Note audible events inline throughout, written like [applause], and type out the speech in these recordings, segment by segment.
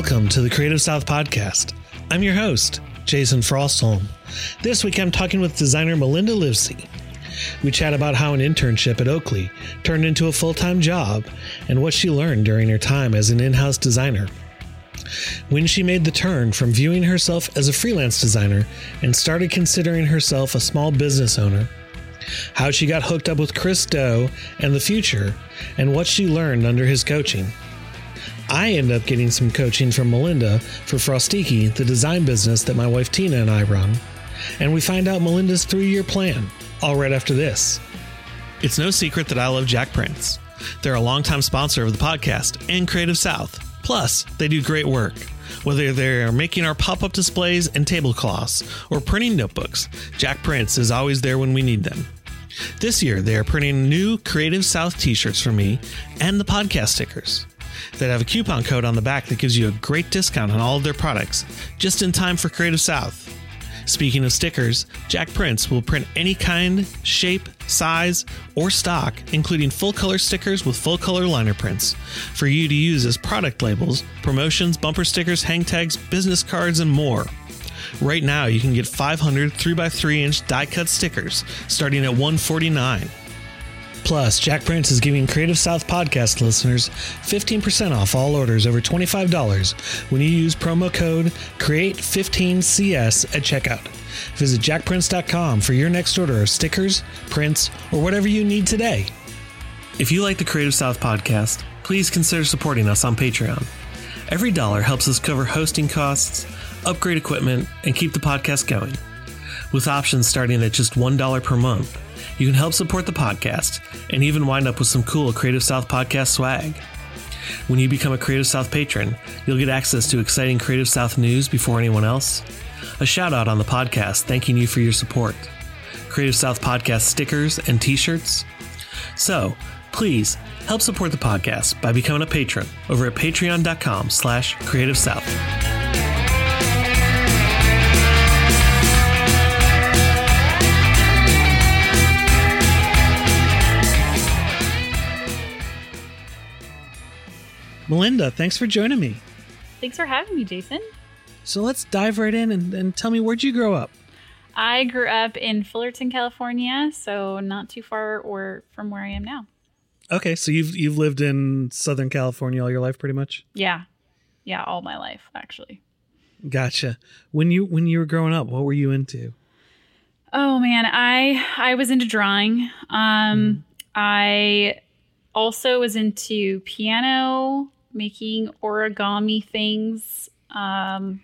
Welcome to the Creative South Podcast. I'm your host, Jason Frostholm. This week I'm talking with designer Melinda Livsey. We chat about how an internship at Oakley turned into a full time job and what she learned during her time as an in house designer. When she made the turn from viewing herself as a freelance designer and started considering herself a small business owner, how she got hooked up with Chris Do and the Futur, and what she learned under his coaching. I end up getting some coaching from Melinda for Frostiki, the design business that my wife Tina and I run, and we find out Melinda's three year plan, all right after this. It's no secret that I love Jakprints. They're a longtime sponsor of the podcast and Creative South. Plus, they do great work. Whether they're making our pop up displays and tablecloths or printing notebooks, Jakprints is always there when we need them. This year, they are printing new Creative South t shirts for me and the podcast stickers that have a coupon code on the back that gives you a great discount on all of their products just in time for Creative South. Speaking of stickers, Jakprints will print any kind, shape, size, or stock, including full color stickers with full color liner prints, for you to use as product labels, promotions, bumper stickers, hang tags, business cards, and more. Right now, you can get 500 3x3 inch die cut stickers starting at 149 Plus, Jakprints is giving Creative South podcast listeners 15% off all orders over $25 when you use promo code CREATE15CS at checkout. Visit jakprints.com for your next order of stickers, prints, or whatever you need today. If you like the Creative South podcast, please consider supporting us on Patreon. Every dollar helps us cover hosting costs, upgrade equipment, and keep the podcast going. With options starting at just $1 per month, you can help support the podcast and even wind up with some cool Creative South podcast swag. When you become a Creative South patron, you'll get access to exciting Creative South news before anyone else, a shout out on the podcast thanking you for your support, Creative South podcast stickers and t-shirts. So, please help support the podcast by becoming a patron over at patreon.com slash creative south. Melinda, thanks for joining me. Thanks for having me, Jason. So let's dive right in and, and tell me where'd you grow up? I grew up in Fullerton, California, so not too far or from where I am now. Okay, so you've you've lived in Southern California all your life, pretty much. Yeah, yeah, all my life actually. Gotcha. When you when you were growing up, what were you into? Oh man, I I was into drawing. Um, mm. I also was into piano, making origami things. Um,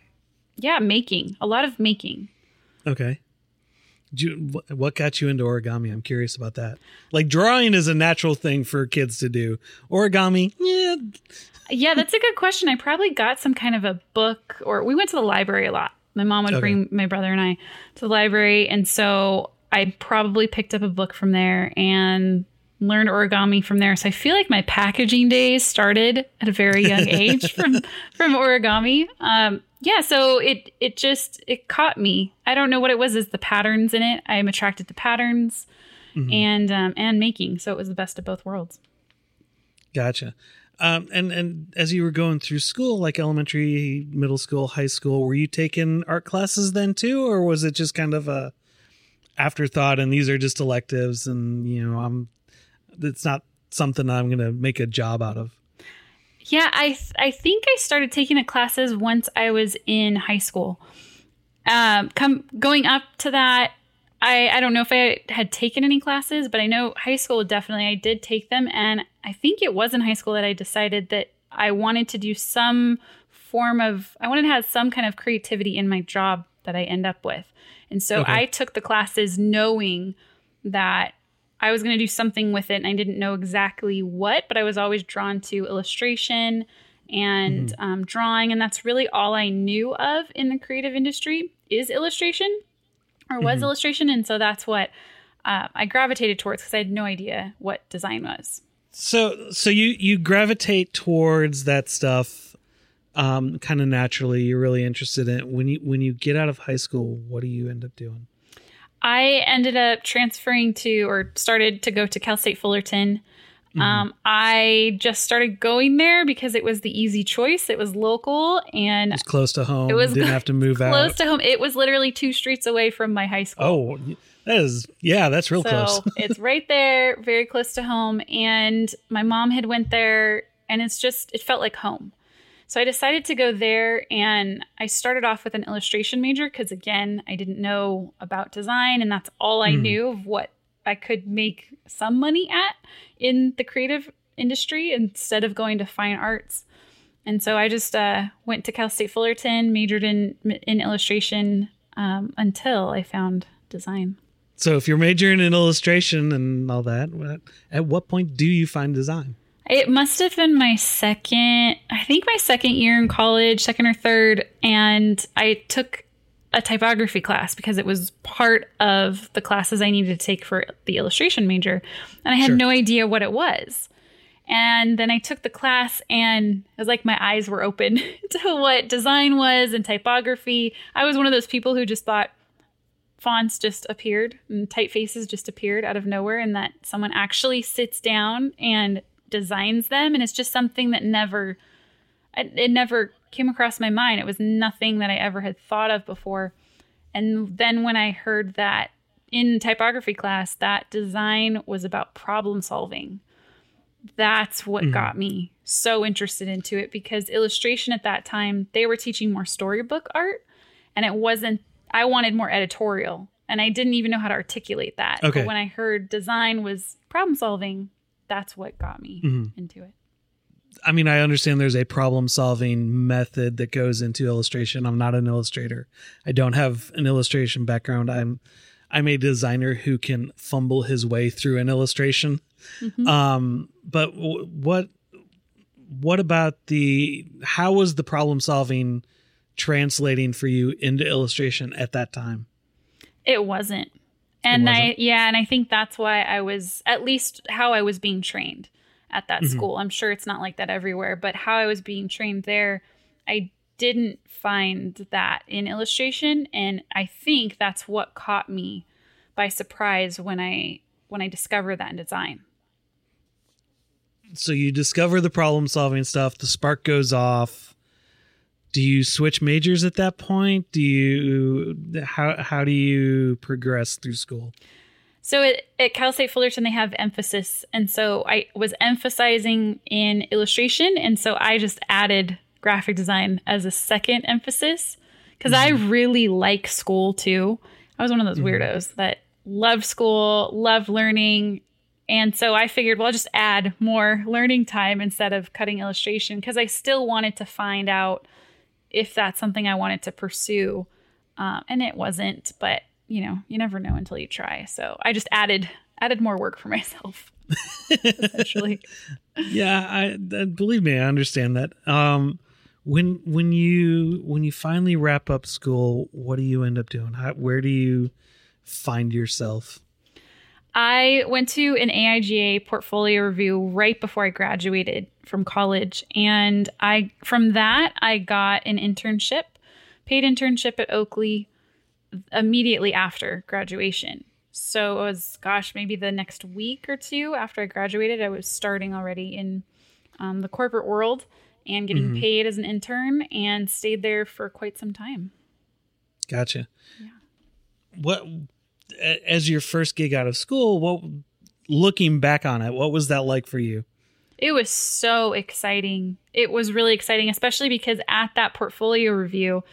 yeah, making a lot of making. Okay. You, what got you into origami? I'm curious about that. Like drawing is a natural thing for kids to do. Origami, yeah. Yeah, that's a good question. I probably got some kind of a book, or we went to the library a lot. My mom would okay. bring my brother and I to the library, and so I probably picked up a book from there and learned origami from there. So I feel like my packaging days started at a very young [laughs] age from from origami. Um, yeah, so it it just it caught me. I don't know what it was. Is the patterns in it? I am attracted to patterns mm-hmm. and um, and making. So it was the best of both worlds. Gotcha. Um, and and as you were going through school, like elementary, middle school, high school, were you taking art classes then too, or was it just kind of a afterthought? And these are just electives, and you know, I'm it's not something I'm going to make a job out of. Yeah, I th- I think I started taking the classes once I was in high school. Um, come going up to that, I I don't know if I had taken any classes, but I know high school definitely I did take them, and I think it was in high school that I decided that I wanted to do some form of I wanted to have some kind of creativity in my job that I end up with, and so okay. I took the classes knowing that I was going to do something with it and I didn't know exactly what, but I was always drawn to illustration and mm-hmm. um, drawing. And that's really all I knew of in the creative industry is illustration or was mm-hmm. illustration. And so that's what uh, I gravitated towards because I had no idea what design was. So, so you, you gravitate towards that stuff um, kind of naturally. You're really interested in it. When you, when you get out of high school, what do you end up doing? I ended up transferring to or started to go to Cal State Fullerton. Mm-hmm. Um, I just started going there because it was the easy choice. It was local and it was close to home. It was didn't have to [laughs] move close out. Close to home. It was literally two streets away from my high school. Oh, that is yeah, that's real so close. [laughs] it's right there, very close to home. And my mom had went there, and it's just it felt like home. So I decided to go there and I started off with an illustration major because, again, I didn't know about design and that's all I mm. knew of what I could make some money at in the creative industry instead of going to fine arts. And so I just uh, went to Cal State Fullerton, majored in in illustration um, until I found design. So if you're majoring in illustration and all that, at what point do you find design? It must have been my second, I think my second year in college, second or third, and I took a typography class because it was part of the classes I needed to take for the illustration major. And I had sure. no idea what it was. And then I took the class and it was like my eyes were open [laughs] to what design was and typography. I was one of those people who just thought fonts just appeared and typefaces just appeared out of nowhere and that someone actually sits down and designs them and it's just something that never it never came across my mind it was nothing that i ever had thought of before and then when i heard that in typography class that design was about problem solving that's what mm-hmm. got me so interested into it because illustration at that time they were teaching more storybook art and it wasn't i wanted more editorial and i didn't even know how to articulate that okay. but when i heard design was problem solving that's what got me mm-hmm. into it. I mean, I understand there's a problem solving method that goes into illustration. I'm not an illustrator. I don't have an illustration background. I'm I'm a designer who can fumble his way through an illustration. Mm-hmm. Um, but w- what what about the how was the problem solving translating for you into illustration at that time? It wasn't. And I yeah, and I think that's why I was at least how I was being trained at that mm-hmm. school. I'm sure it's not like that everywhere, but how I was being trained there, I didn't find that in illustration and I think that's what caught me by surprise when I when I discovered that in design. So you discover the problem solving stuff, the spark goes off do you switch majors at that point? Do you how how do you progress through school? So at, at cal state fullerton they have emphasis. And so i was emphasizing in illustration. And so i just added graphic design as a second emphasis because mm-hmm. i really like school too. I was one of those mm-hmm. weirdos that loved school loved learning. And so I figured, well, I'll just add more learning time instead of cutting illustration because I still wanted to find out if that's something I wanted to pursue. Um, and it wasn't, but you know, you never know until you try. So I just added added more work for [laughs] myself. essentially. [laughs] yeah, I, I, believe me, I understand that. Um, when when you when you finally wrap up school, what do you end up doing? How, where do you find yourself? I went to an AIGA portfolio review right before I graduated from college and I from that I got an internship, paid internship at Oakley immediately after graduation. So it was gosh, maybe the next week or two after I graduated, I was starting already in um, the corporate world and getting mm-hmm. paid as an intern and stayed there for quite some time. Gotcha. Yeah. What as your first gig out of school, what looking back on it, what was that like for you? It was so exciting. It was really exciting, especially because at that portfolio review,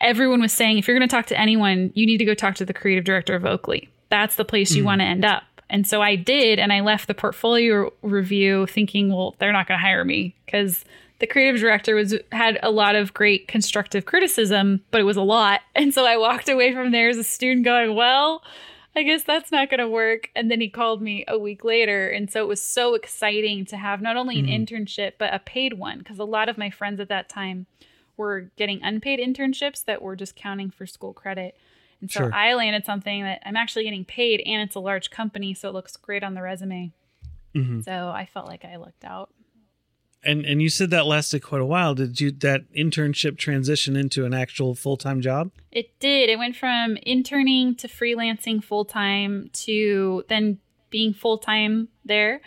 everyone was saying if you're going to talk to anyone, you need to go talk to the creative director of Oakley. That's the place you mm. want to end up. And so I did, and I left the portfolio review thinking, well, they're not going to hire me because the creative director was had a lot of great constructive criticism, but it was a lot. [laughs] And so I walked away from there as a student going, well, I guess that's not going to work. And then he called me a week later. And so it was so exciting to have not only an mm-hmm. internship, but a paid one. Because a lot of my friends at that time were getting unpaid internships that were just counting for school credit. And so sure. I landed something that I'm actually getting paid and it's a large company. So it looks great on the resume. Mm-hmm. So I felt like I looked out and and you said that lasted quite a while. Did you that internship transition into an actual full time job? It did. It went from interning to freelancing full time to then being full time there.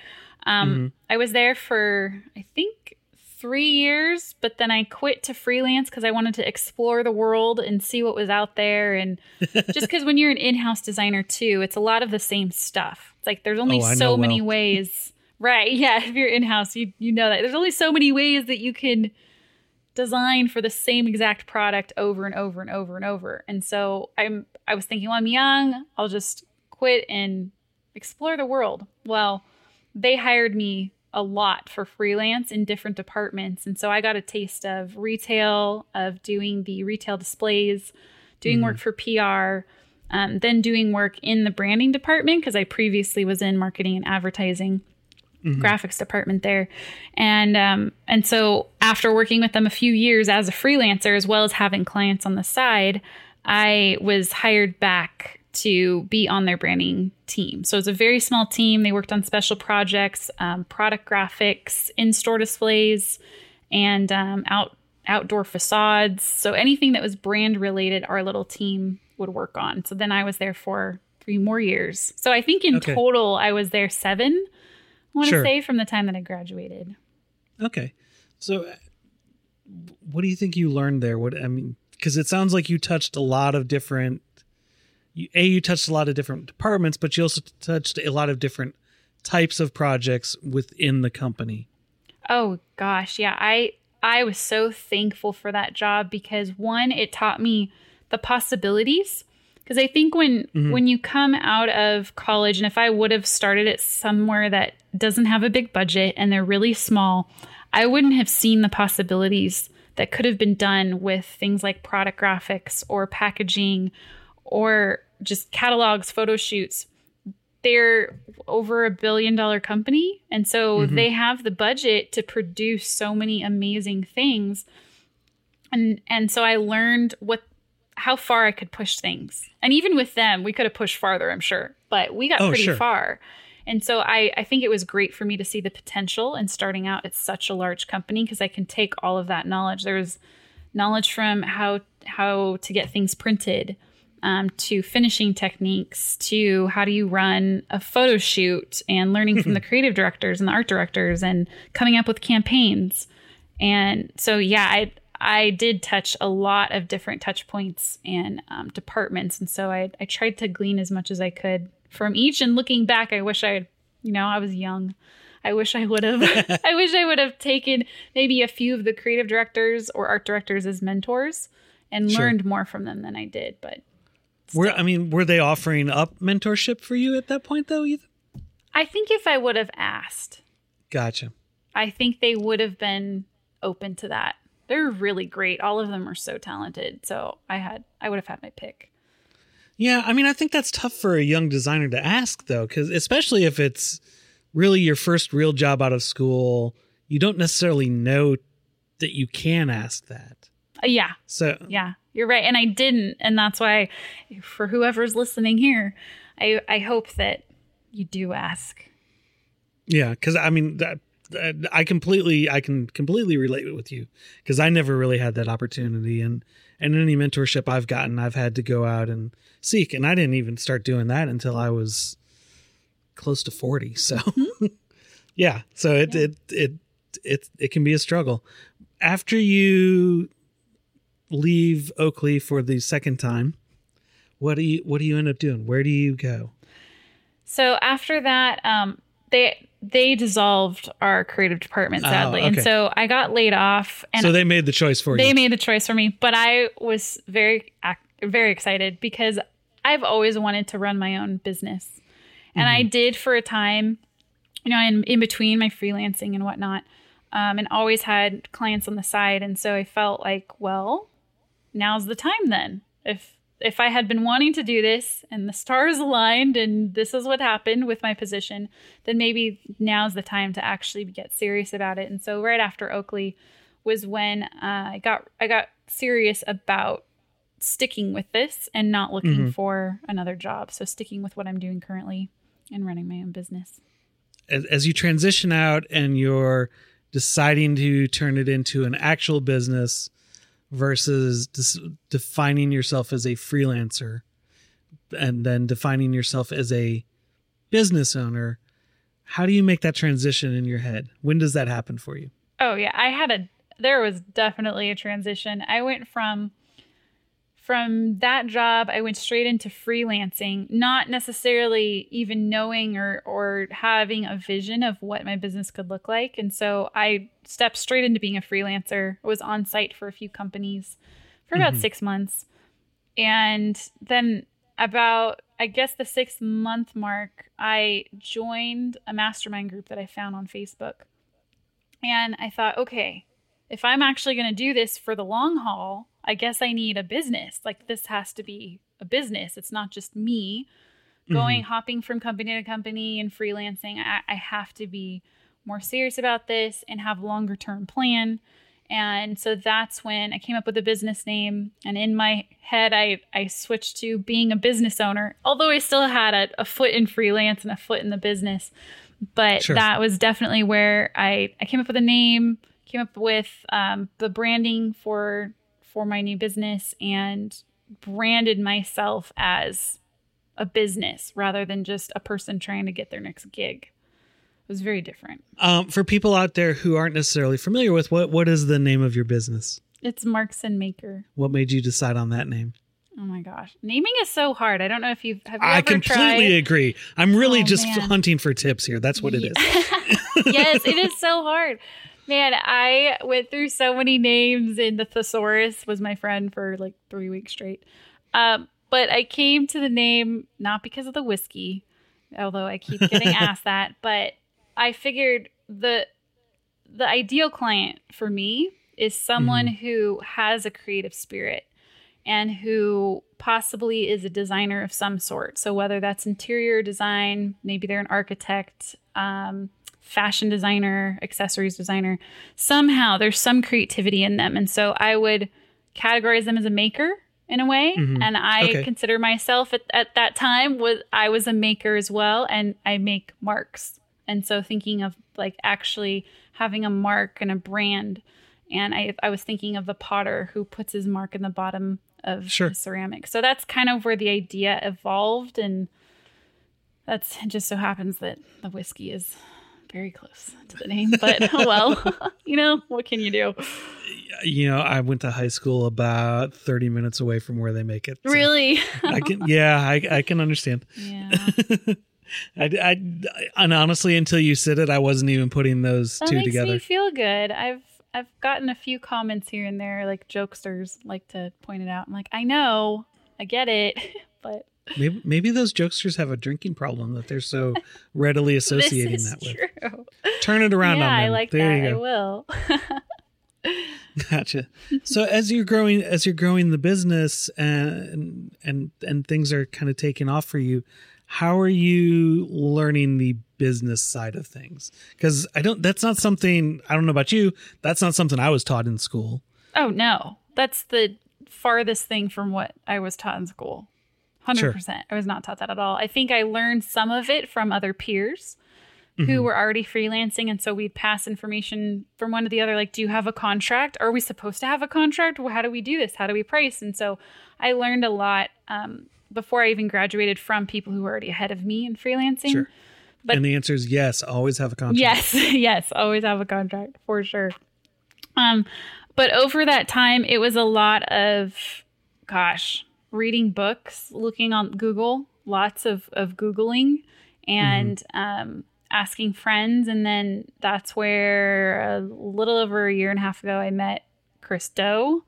Um, Mm-hmm. I was there for I think three years, but then I quit to freelance because I wanted to explore the world and see what was out there. And [laughs] just because when you're an in-house designer too, it's a lot of the same stuff. It's like there's only Oh, so know many ways. Right. [laughs] Yeah. If you're in-house, you you know that there's only so many ways that you can design for the same exact product over and over and over and over. And so I'm I was thinking, well, I'm young, I'll just quit and explore the world. Well, they hired me a lot for freelance in different departments. And so I got a taste of retail, of doing the retail displays, doing work for PR, um, then doing work in the branding department because I previously was in marketing and advertising graphics department there. And um, and so after working with them a few years as a freelancer as well as having clients on the side i was hired back to be on their branding team. So it's a very small team. They worked on special projects um, product graphics in-store displays and um, out outdoor facades. So anything that was brand related our little team would work on. So then i was there for three more years. So i think in Okay. total i was there seven I want to Sure. say from the time that I graduated. Okay. So, uh, what do you think you learned there? What I mean, because it sounds like you touched a lot of different. You, a, you touched a lot of different departments, but you also touched a lot of different types of projects within the company. Oh gosh, yeah. I I was so thankful for that job because one, it taught me the possibilities. Because I think when mm-hmm. when you come out of college, and if I would have started it somewhere that doesn't have a big budget and they're really small, I wouldn't have seen the possibilities that could have been done with things like product graphics or packaging or just catalogs, photo shoots. They're over a billion dollar company. And so mm-hmm. they have the budget to produce so many amazing things. And and so I learned what how far I could push things. And even with them, we could have pushed farther, I'm sure. But we got Oh, pretty sure. far. And so I, I think it was great for me to see the potential in starting out at such a large company because I can take all of that knowledge. There was knowledge from how how to get things printed, um, to finishing techniques, to how do you run a photo shoot, and learning from [laughs] the creative directors and the art directors, and coming up with campaigns. And so, yeah, I I did touch a lot of different touch points and um, departments, and so I I tried to glean as much as I could from each. And looking back, I wish I, had, you know, I was young. I wish I would have. [laughs] I wish I would have taken maybe a few of the creative directors or art directors as mentors and Sure. learned more from them than I did. But Were I mean, were they offering up mentorship for you at that point though? Either? I think if I would have asked, Gotcha. I think they would have been open to that. They're really great. All of them are so talented. So I had, I would have had my pick. Yeah, I mean, I think that's tough for a young designer to ask though, because especially if it's really your first real job out of school, you don't necessarily know that you can ask that. Uh, yeah, So yeah, you're right. And I didn't, and that's why, for whoever's listening here, I I hope that you do ask. yeah, because I mean, that, that- I completely, I can completely relate with you because I never really had that opportunity, and and any mentorship I've gotten, I've had to go out and seek, and I didn't even start doing that until I was close to forty. So, [laughs] yeah, so it it it it it can be a struggle. After you leave Oakley for the second time, what do you what do you end up doing? Where do you go? So after that, um, they they dissolved our creative department Oh, sadly, okay. and so I got laid off. And so they made the choice for they you. They made the choice for me, but I was very very excited because I've always wanted to run my own business, and I did for a time, you know, in in between my freelancing and whatnot, um, and always had clients on the side, and so I felt like, well, now's the time then. If if I had been wanting to do this and the stars aligned and this is what happened with my position, then maybe now's the time to actually get serious about it. And so right after Oakley was when uh, I got I got serious about sticking with this and not looking for another job. So sticking with what I'm doing currently and running my own business. as, as you transition out and you're deciding to turn it into an actual business versus defining yourself as a freelancer and then defining yourself as a business owner, how do you make that transition in your head? When does that happen for you? Oh yeah, I had a there was definitely a transition. I went from from that job I went straight into freelancing, not necessarily even knowing or or having a vision of what my business could look like. And so I stepped straight into being a freelancer. I was on site for a few companies for about Mhm. 6 months. And then about I guess the 6 month mark, I joined a mastermind group that I found on Facebook. And I thought, okay, if I'm actually going to do this for the long haul, I guess I need a business. Like this has to be a business. It's not just me going hopping from company to company and freelancing. I, I have to be more serious about this and have a longer term plan. And so that's when I came up with a business name. And in my head, I, I switched to being a business owner, although I still had a, a foot in freelance and a foot in the business. But Sure. that was definitely where I, I came up with a name, came up with um, the branding for for my new business, and branded myself as a business rather than just a person trying to get their next gig. It was very different. Um, for people out there who aren't necessarily familiar with what what is the name of your business? It's Marks and Maker. What made you decide on that name? Oh my gosh, naming is so hard. I don't know if you've have you I completely tried. agree. I'm really Oh, just man. hunting for tips here. That's what it is. [laughs] yes, it is so hard. Man, I went through so many names, and the thesaurus was my friend for like three weeks straight. Um, but I came to the name not because of the whiskey, although I keep getting [laughs] asked that. But I figured the the ideal client for me is someone who has a creative spirit and who possibly is a designer of some sort. So whether that's interior design, maybe they're an architect, um, fashion designer, accessories designer. Somehow there's some creativity in them, and so I would categorize them as a maker in a way. Mhm. And I Okay. consider myself at, at that time was I was a maker as well, and I make marks. And so thinking of like actually having a mark and a brand. And I, I was thinking of the potter who puts his mark in the bottom of Sure. ceramic. So that's kind of where the idea evolved. And that's it just so happens that the whiskey is very close to the name. But oh [laughs] well, [laughs] you know, what can you do? You know, I went to high school about 30 minutes away from where they make it. so Really? I can, [laughs] yeah, I, I can understand. yeah. I, I, and honestly, until you said it, I wasn't even putting those That two makes together. me feel good. I've I've gotten a few comments here and there, like jokesters like to point it out. I'm like, I know, I get it, but Maybe, maybe those jokesters have a drinking problem that they're so readily [laughs] associating that with. true. Turn it around yeah, on them. I like there that. you I will. [laughs] [laughs] Gotcha. So as you're growing, as you're growing the business and and and things are kind of taking off for you, how are you learning the business side of things? Because I don't. That's not something I don't know about you. That's not something I was taught in school. oh no, that's the farthest thing from what I was taught in school. Hundred Sure. percent. I was not taught that at all. I think I learned some of it from other peers who Mhm. were already freelancing, and so we'd pass information from one to the other. Like, do you have a contract? Are we supposed to have a contract? Well, how do we do this? How do we price? And so I learned a lot um, before I even graduated from people who were already ahead of me in freelancing. Sure. But- and the answer is yes. Always have a contract. Yes, [laughs] yes, always have a contract for sure. Um, but over that time, it was a lot of, gosh, reading books, looking on Google, lots of of googling, and um, asking friends, and then that's where a little over a year and a half ago, I met Chris Do.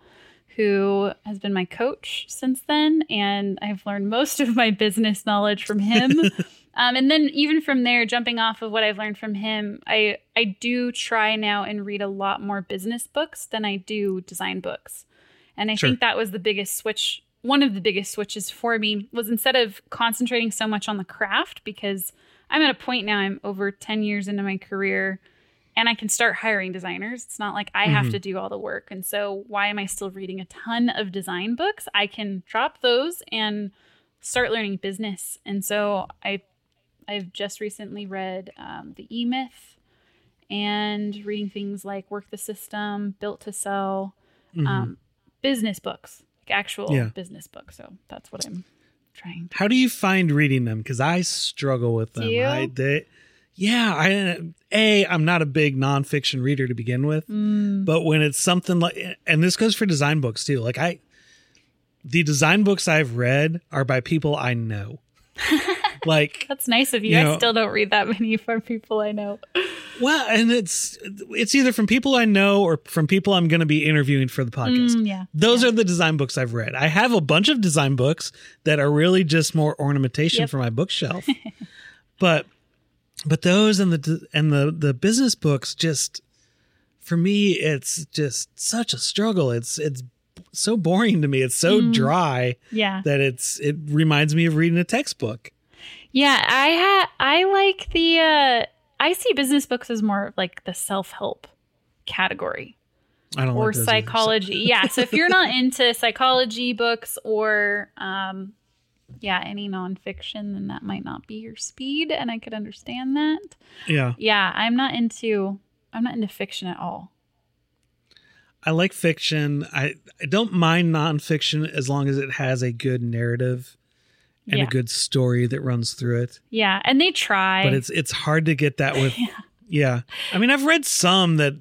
Who has been my coach since then, and I've learned most [laughs] of my business knowledge from him. [laughs] Um, and then even from there, jumping off of what I've learned from him, I I do try now and read a lot more business books than I do design books. And I Sure. think that was the biggest switch. One of the biggest switches for me was instead of concentrating so much on the craft, because I'm at a point now, I'm over 10 years into my career and I can start hiring designers. It's not like I have Mhm. to do all the work. And so, why am I still reading a ton of design books? I can drop those and start learning business. And so, I I've just recently read um, the E Myth and reading things like Work the System, Built to Sell, Mhm. um, business books, like actual Yeah. business book. So that's what I'm trying to. How do you find reading them? Because I struggle with them. I, they, yeah, I a I'm not a big nonfiction reader to begin with, Mm, but when it's something like, and this goes for design books too. Like I, the design books I've read are by people I know. [laughs] like that's nice of you. You I still don't read that many from people I know. well, and it's it's either from people I know or from people I'm going to be interviewing for the podcast. Mm, yeah. Those are the design books I've read. I have a bunch of design books that are really just more ornamentation Yep. for my bookshelf. [laughs] but but those and the and the the business books just for me it's just such a struggle. It's it's so boring to me. It's so Mm. dry Yeah. that it's it reminds me of reading a textbook. Yeah, I ha- I like the uh I see business books as more of like the self-help category I don't or like those either. psychology. yeah, so if you're not [laughs] into psychology books or um yeah, any nonfiction, then that might not be your speed and I could understand that. yeah. Yeah, I'm not into I'm not into fiction at all. I like fiction. I, I don't mind nonfiction as long as it has a good narrative and Yeah. a good story that runs through it. Yeah, and they try. But it's it's hard to get that with [laughs] Yeah. yeah. I mean, I've read some that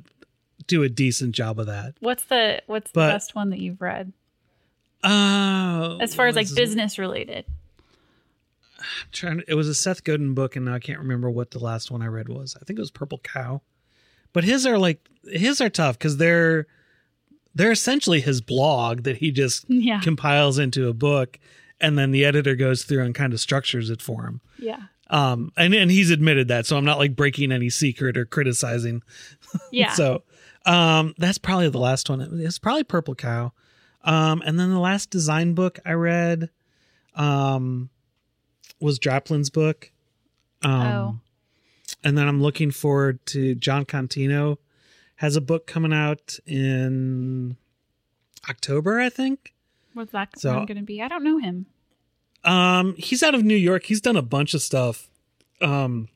do a decent job of that. what's the what's But- the best one that you've read Uh as far as like business related? I'm trying to- it was a Seth Godin book and now I can't remember what the last one I read was. I think it was Purple Cow. But his are like his are tough cuz they're they're essentially his blog that he just [laughs] Yeah. compiles into a book and then the editor goes through and kind of structures it for him. Yeah. Um and and he's admitted that so I'm not like breaking any secret or criticizing. [laughs] Yeah. So um that's probably the last one. It's probably Purple Cow. Um and then the last design book I read um was Draplin's book. Um Oh. and then I'm looking forward to Jon Contino has a book coming out in October, I think. What's that So- going to be? I don't know him. Um, he's out of New York. He's done a bunch of stuff. Um,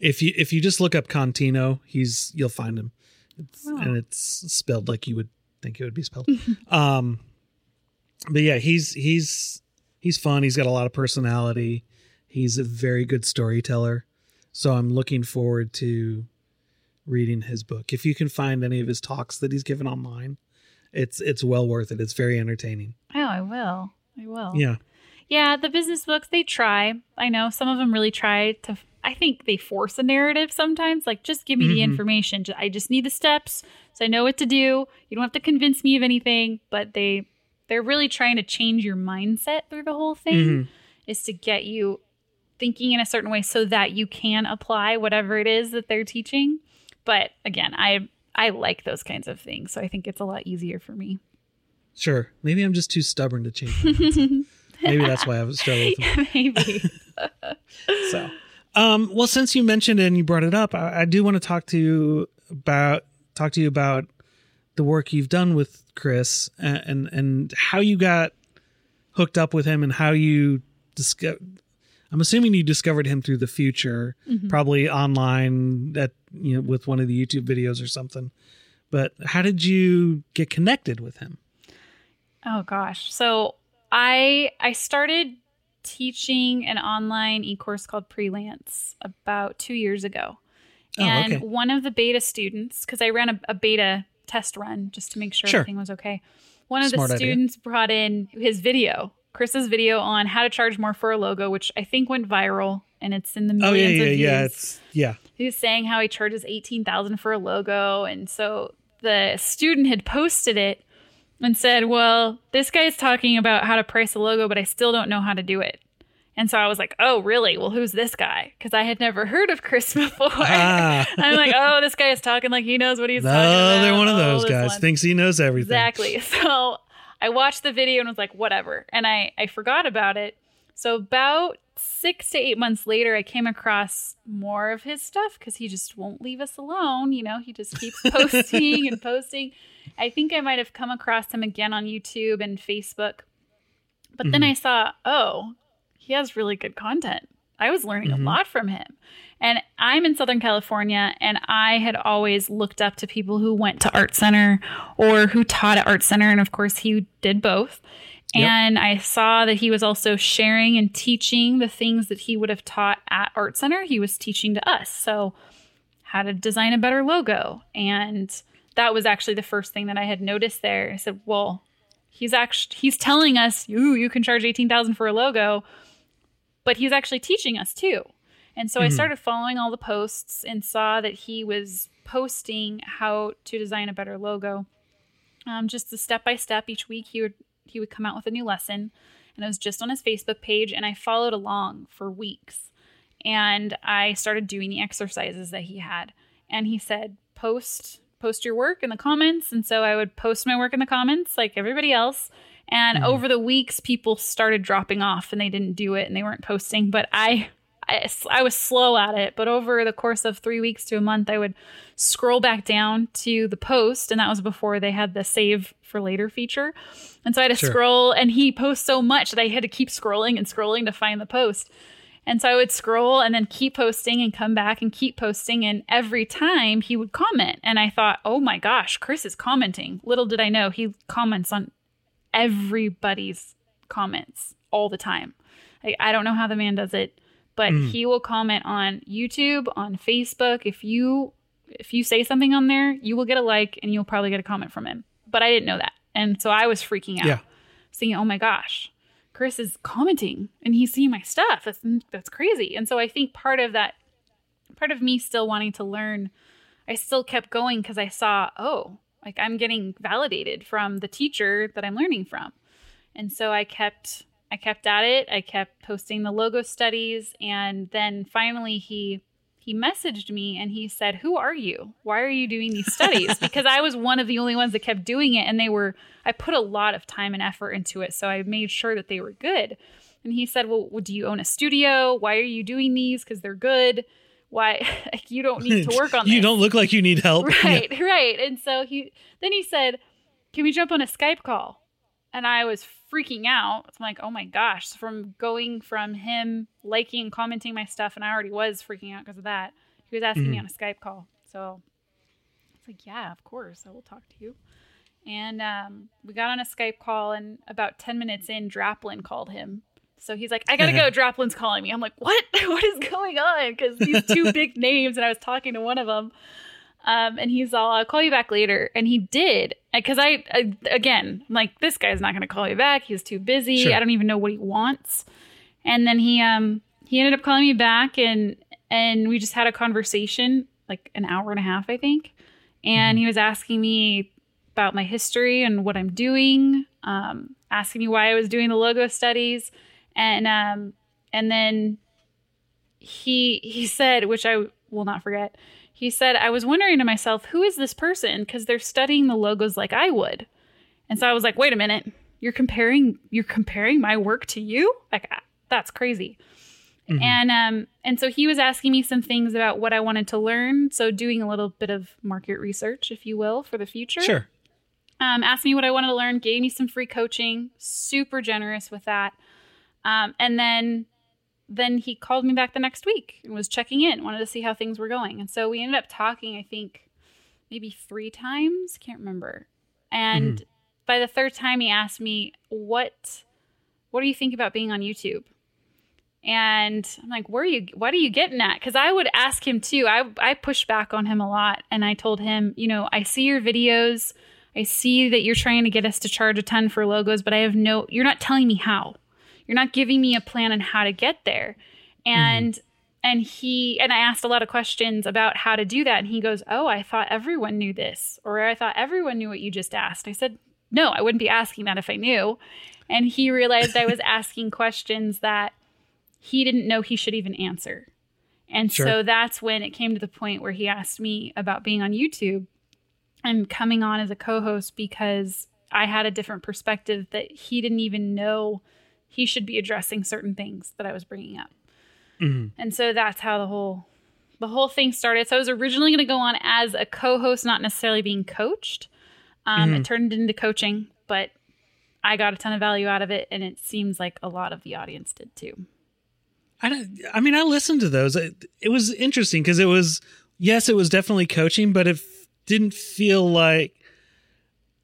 if you if you just look up Contino, he's you'll find him, it's, Oh. and it's spelled like you would think it would be spelled. [laughs] um, but yeah, he's he's he's fun. He's got a lot of personality. He's a very good storyteller. So I'm looking forward to reading his book. If you can find any of his talks that he's given online, it's it's well worth it. It's very entertaining. Oh, I will. I will. Yeah. Yeah, the business books, they try. I know some of them really try to, I think they force a narrative sometimes. Like, just give me the Mhm. information. I just need the steps so I know what to do. You don't have to convince me of anything, but they, they're really trying to change your mindset through the whole thing Mhm. is to get you thinking in a certain way so that you can apply whatever it is that they're teaching. But again, I, I like those kinds of things. So I think it's a lot easier for me. Sure. Maybe I'm just too stubborn to change. [laughs] Maybe that's why I was struggling. [laughs] Maybe. [laughs] So, um, well, since you mentioned it and you brought it up, I, I do want to talk to you about talk to you about the work you've done with Chris and and, and how you got hooked up with him and how you discovered. I'm assuming you discovered him through the Futur, Mhm. probably online at you know with one of the YouTube videos or something. But how did you get connected with him? Oh gosh. So I I started teaching an online e-course called Prelance about 2 years ago. Oh, And okay. one of the beta students cuz I ran a, a beta test run just to make sure Sure. everything was okay. One of Smart the idea. students brought in his video, Chris's video on how to charge more for a logo, which I think went viral and it's in the Oh millions yeah, yeah, of yeah. views It's yeah. he was saying how he charges 18,000 for a logo and so the student had posted it and said, "Well, this guy's talking about how to price a logo, but I still don't know how to do it." And so I was like, "Oh, really? Well, who's this guy?" Cuz I had never heard of Chris [laughs] before. Ah. I'm like, "Oh, this guy is talking like he knows what he's talking No, about." they're one of Oh, those this guys. one. Thinks he knows everything. Exactly. [laughs] So I watched the video and was like, whatever. And I, I forgot about it. So about six to eight months later, I came across more of his stuff because he just won't leave us alone. You know, he just keeps [laughs] posting and posting. I think I might have come across him again on YouTube and Facebook. But then Mhm. I saw, oh, he has really good content. I was learning Mhm. a lot from him. And I'm in Southern California, and I had always looked up to people who went to Art Center or who taught at Art Center. And of course, he did both. Yep. And I saw that he was also sharing and teaching the things that he would have taught at Art Center. He was teaching to us. So, how to design a better logo. And that was actually the first thing that I had noticed there. I said, well, he's actually he's telling us you you can charge 18,000 for a logo, but he's actually teaching us too. And so I Mhm. started following all the posts and saw that he was posting how to design a better logo. Um, just the step by step each week he would he would come out with a new lesson and it was just on his Facebook page and I followed along for weeks. And I started doing the exercises that he had. And he said, "Post post your work in the comments." And so I would post my work in the comments like everybody else. And Mhm. over the weeks people started dropping off and they didn't do it and they weren't posting, but I I, I was slow at it, but over the course of three weeks to a month, I would scroll back down to the post, and that was before they had the save for later feature. And so I had to Sure. scroll, and he posts so much that I had to keep scrolling and scrolling to find the post. And so I would scroll and then keep posting and come back and keep posting. And every time he would comment. And I thought, oh my gosh, Chris is commenting. Little did I know he comments on everybody's comments all the time. Like, I don't know how the man does it, but Mm. he will comment on YouTube, on Facebook. If you if you say something on there, you will get a like and you'll probably get a comment from him. But I didn't know that. And so I was freaking out. Yeah. Thinking, oh my gosh, Chris is commenting and he's seeing my stuff. That's that's crazy. And so I think part of that part of me still wanting to learn, I still kept going because I saw, oh, like I'm getting validated from the teacher that I'm learning from. And so I kept I kept at it. I kept posting the logo studies and then finally he he messaged me and he said, "Who are you? Why are you doing these studies?" [laughs] because I was one of the only ones that kept doing it and they were I put a lot of time and effort into it, so I made sure that they were good. And he said, "Well, do you own a studio? Why are you doing these cuz they're good? Why [laughs] like, you don't need to work on [laughs] you this." don't look like you need help. right right and so he then he said can we jump on a skype call and i was freaking out. I'm like oh my gosh. From going from him liking and commenting my stuff and i already was freaking out because of that he was asking me Mhm. on a skype call. So it's like yeah of course i will talk to you. And um, we got on a skype call and about 10 minutes in draplin called him. So he's like i gotta go. [laughs] Draplin's calling me. I'm like what? [laughs] What is going on? Because these two big names and i was talking to one of them um, and he's all, I'll call you back later. And he did. Because I, I, again, I'm like, this guy's not going to call me back. He's too busy. Sure. I don't even know what he wants. And then he, um, he ended up calling me back and, and we just had a conversation, like an hour and a half, I think. And Mhm. he was asking me about my history and what I'm doing, um, asking me why I was doing the logo studies. And, um, and then he, he said, which I will not forget, he said, I was wondering to myself, who is this person? Because they're studying the logos like I would. And so I was like, wait a minute, you're comparing you're comparing my work to you? Like that's crazy. Mhm. And um and so he was asking me some things about what I wanted to learn. So doing a little bit of market research, if you will, for the Futur Sure. um, asked me what I wanted to learn, gave me some free coaching, super generous with that. Um, and then then he called me back the next week and was checking in, wanted to see how things were going. And so we ended up talking, I think, maybe three times, can't remember. And mm-hmm. by the third time he asked me, What what do you think about being on YouTube? And I'm like, where are you what are you getting at? Because I would ask him too. I I pushed back on him a lot and I told him, you know, I see your videos. I see that you're trying to get us to charge a ton for logos, but I have no you're not telling me how. You're not giving me a plan on how to get there. And and he and I asked a lot of questions about how to do that and he goes, "Oh, I thought everyone knew this." Or I thought everyone knew what you just asked. I said, "No, I wouldn't be asking that if I knew." And he realized I was [laughs] asking questions that he didn't know he should even answer. And Sure. so that's when it came to the point where he asked me about being on YouTube and coming on as a co-host because I had a different perspective that he didn't even know he should be addressing certain things that I was bringing up. Mhm. And so that's how the whole the whole thing started. So I was originally going to go on as a co-host, not necessarily being coached. Um, Mhm. It turned into coaching, but I got a ton of value out of it, and it seems like a lot of the audience did too. I don't, I mean, I listened to those. It, it was interesting because it was, yes, it was definitely coaching, but it f- didn't feel like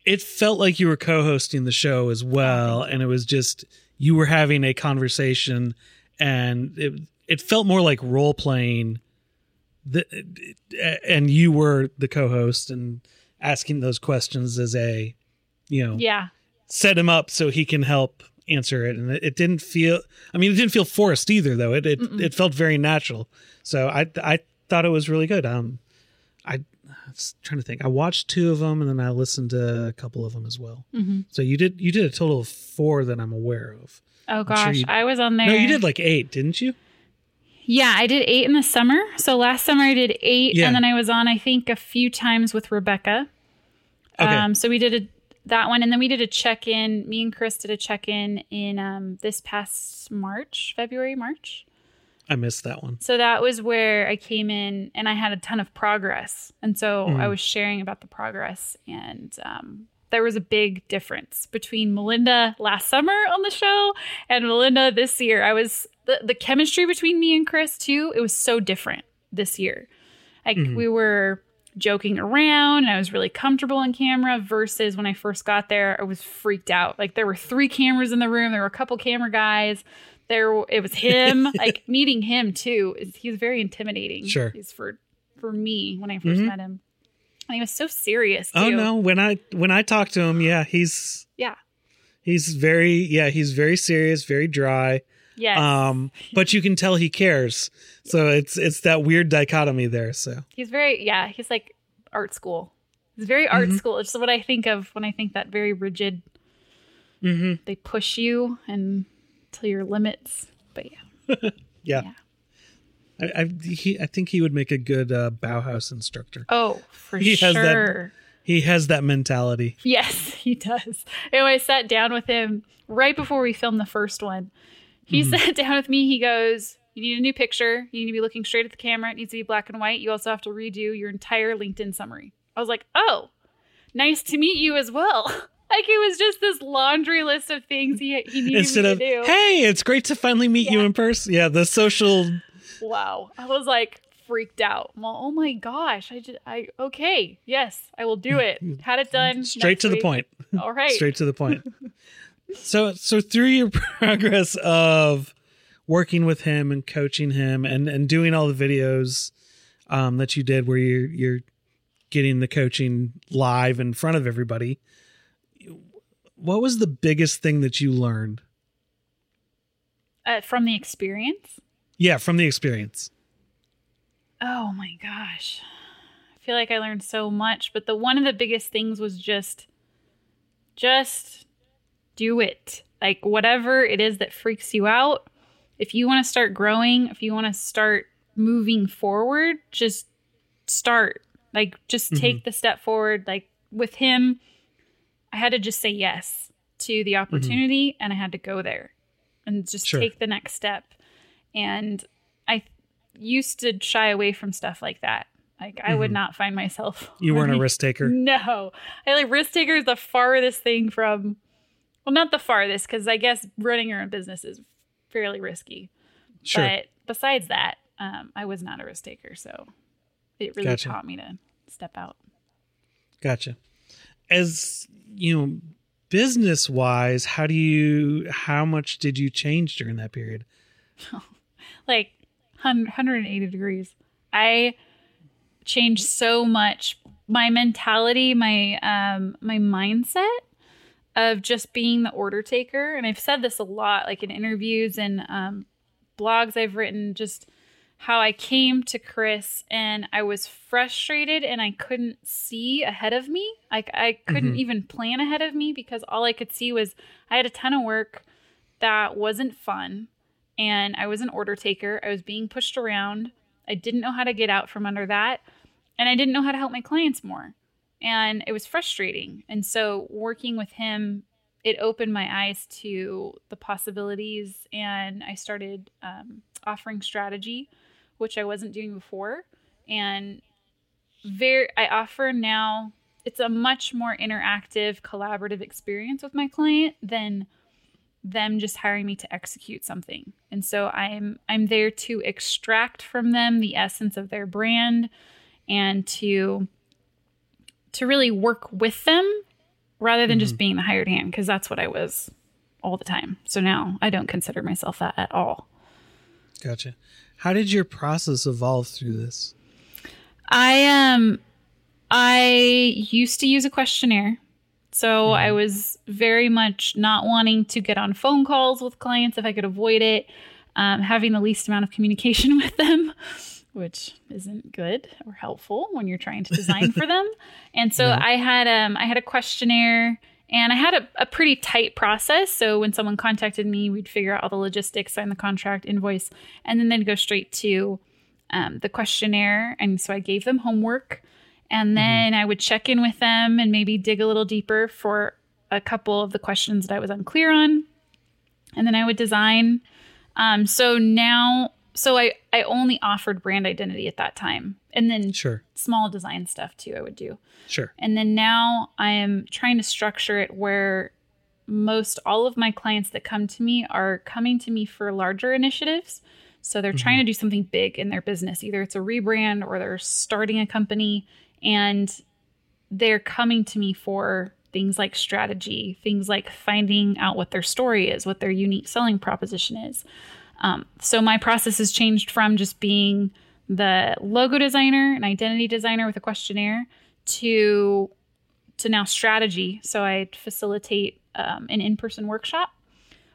it felt like you were co-hosting the show as well, and it was just you were having a conversation, and it it felt more like role playing. The, and you were the co-host and asking those questions as a, you know, Yeah. set him up so he can help answer it and it, it didn't feel i mean it didn't feel forced either though it it, it felt very natural so i i thought it was really good um I was trying to think i watched two of them and then i listened to a couple of them as well hmm so you did you did a total of four that i'm aware of Oh sure gosh, you- I was on there. no you did like eight didn't you Yeah, I did eight in the summer. So last summer I did eight, Yeah. and then I was on I think a few times with Rebecca. okay Um, so we did a that one, and then we did a check in. Me and Chris did a check in in um, this past March, February, March. I missed that one So that was where I came in, and I had a ton of progress, and so Mhm. I was sharing about the progress, and um, there was a big difference between Melinda last summer on the show and Melinda this year. I was the, the chemistry between me and Chris too. It was so different this year. Like Mhm. we were joking around and I was really comfortable on camera versus when I first got there, I was freaked out. Like there were three cameras in the room. There were a couple camera guys. There it was him. [laughs] like meeting him too. is He's very intimidating. Sure. He's for for me when I 1st Mhm. met him. And he was so serious. oh no when i when i talk to him yeah he's Yeah. he's very yeah he's very serious very dry yeah um but you can tell he cares so it's it's that weird dichotomy there so He's very yeah, he's like art school. He's very art Mhm. school. It's what I think of when I think that very rigid. mm-hmm. They push you and to your limits. But yeah. [laughs] yeah, Yeah. I, I he I think he would make a good uh, Bauhaus instructor. Oh, for He has that- sure. He has that mentality. Yes, [laughs] he does. And I sat down with him right before we filmed the first one, he Mhm. sat [laughs] down with me. He goes, You need a new picture. You need to be looking straight at the camera. It needs to be black and white. You also have to redo your entire LinkedIn summary. I was like, Oh, nice to meet you as well. Like it was just this laundry list of things he, he needed Instead of to do. hey, it's great to finally meet you in person. Yeah, the social. Wow. I was like freaked out. Well, oh my gosh. I just, I, okay. Yes, I will do [laughs] it. Had it done. Straight to the point. All right. Straight to the point. [laughs] so so through your [laughs] progress of working with him and coaching him and and doing all the videos um, that you did where you're you're getting the coaching live in front of everybody what was the biggest thing that you learned Uh, from the experience. yeah from the experience Oh my gosh. I feel like I learned so much, but the one of the biggest things was just just do it. Like whatever it is that freaks you out, if you want to start growing, if you want to start moving forward, just start. Like just Mhm. take the step forward. Like with him, I had to just say yes to the opportunity and I had to go there and just Sure. take the next step. And I used to shy away from stuff like that. Like I would Mhm. not find myself. [laughs] you weren't a risk taker No, I like risk taker is the farthest thing from. Well, not the farthest because I guess running your own business is fairly risky. sure But besides that, um, I was not a risk taker, so it really Gotcha. taught me to step out. Gotcha. As you know, business wise, how do you how much did you change during that period? [laughs] like hun- 180 degrees. I changed so much. My mentality, my um, my mindset of just being the order taker, and I've said this a lot, like in interviews and um, blogs I've written, just how I came to Chris and I was frustrated and I couldn't see ahead of me. Like I couldn't Mhm. even plan ahead of me because all I could see was I had a ton of work that wasn't fun and I was an order taker. I was being pushed around. I didn't know how to get out from under that. And I didn't know how to help my clients more. And it was frustrating. And so working with him, it opened my eyes to the possibilities. And I started um, offering strategy, which I wasn't doing before. And very, I offer now, it's a much more interactive, collaborative experience with my client than them just hiring me to execute something. And so I'm I'm there to extract from them the essence of their brand and to to really work with them rather than just mm-hmm. being the hired hand because that's what I was all the time. So now I don't consider myself that at all. Gotcha. How did your process evolve through this? I um I used to use a questionnaire. So I was very much not wanting to get on phone calls with clients if I could avoid it, um, having the least amount of communication [laughs] with them, which isn't good or helpful when you're trying to design for [laughs] them. And so No. I had um I had a questionnaire and I had a, a pretty tight process. So when someone contacted me, we'd figure out all the logistics, sign the contract, invoice, and then they'd go straight to um, the questionnaire. And so I gave them homework. And then I would check in with them and maybe dig a little deeper for a couple of the questions that I was unclear on. And then I would design. Um, so now, so I, I only offered brand identity at that time. And then Sure. small design stuff too, I would do. Sure. And then now I am trying to structure it where most all of my clients that come to me are coming to me for larger initiatives. So they're trying mm-hmm. to do something big in their business. Either it's a rebrand or they're starting a company and they're coming to me for things like strategy, things like finding out what their story is, what their unique selling proposition is. Um, so my process has changed from just being the logo designer and identity designer with a questionnaire to to now strategy. So I facilitate um, an in person workshop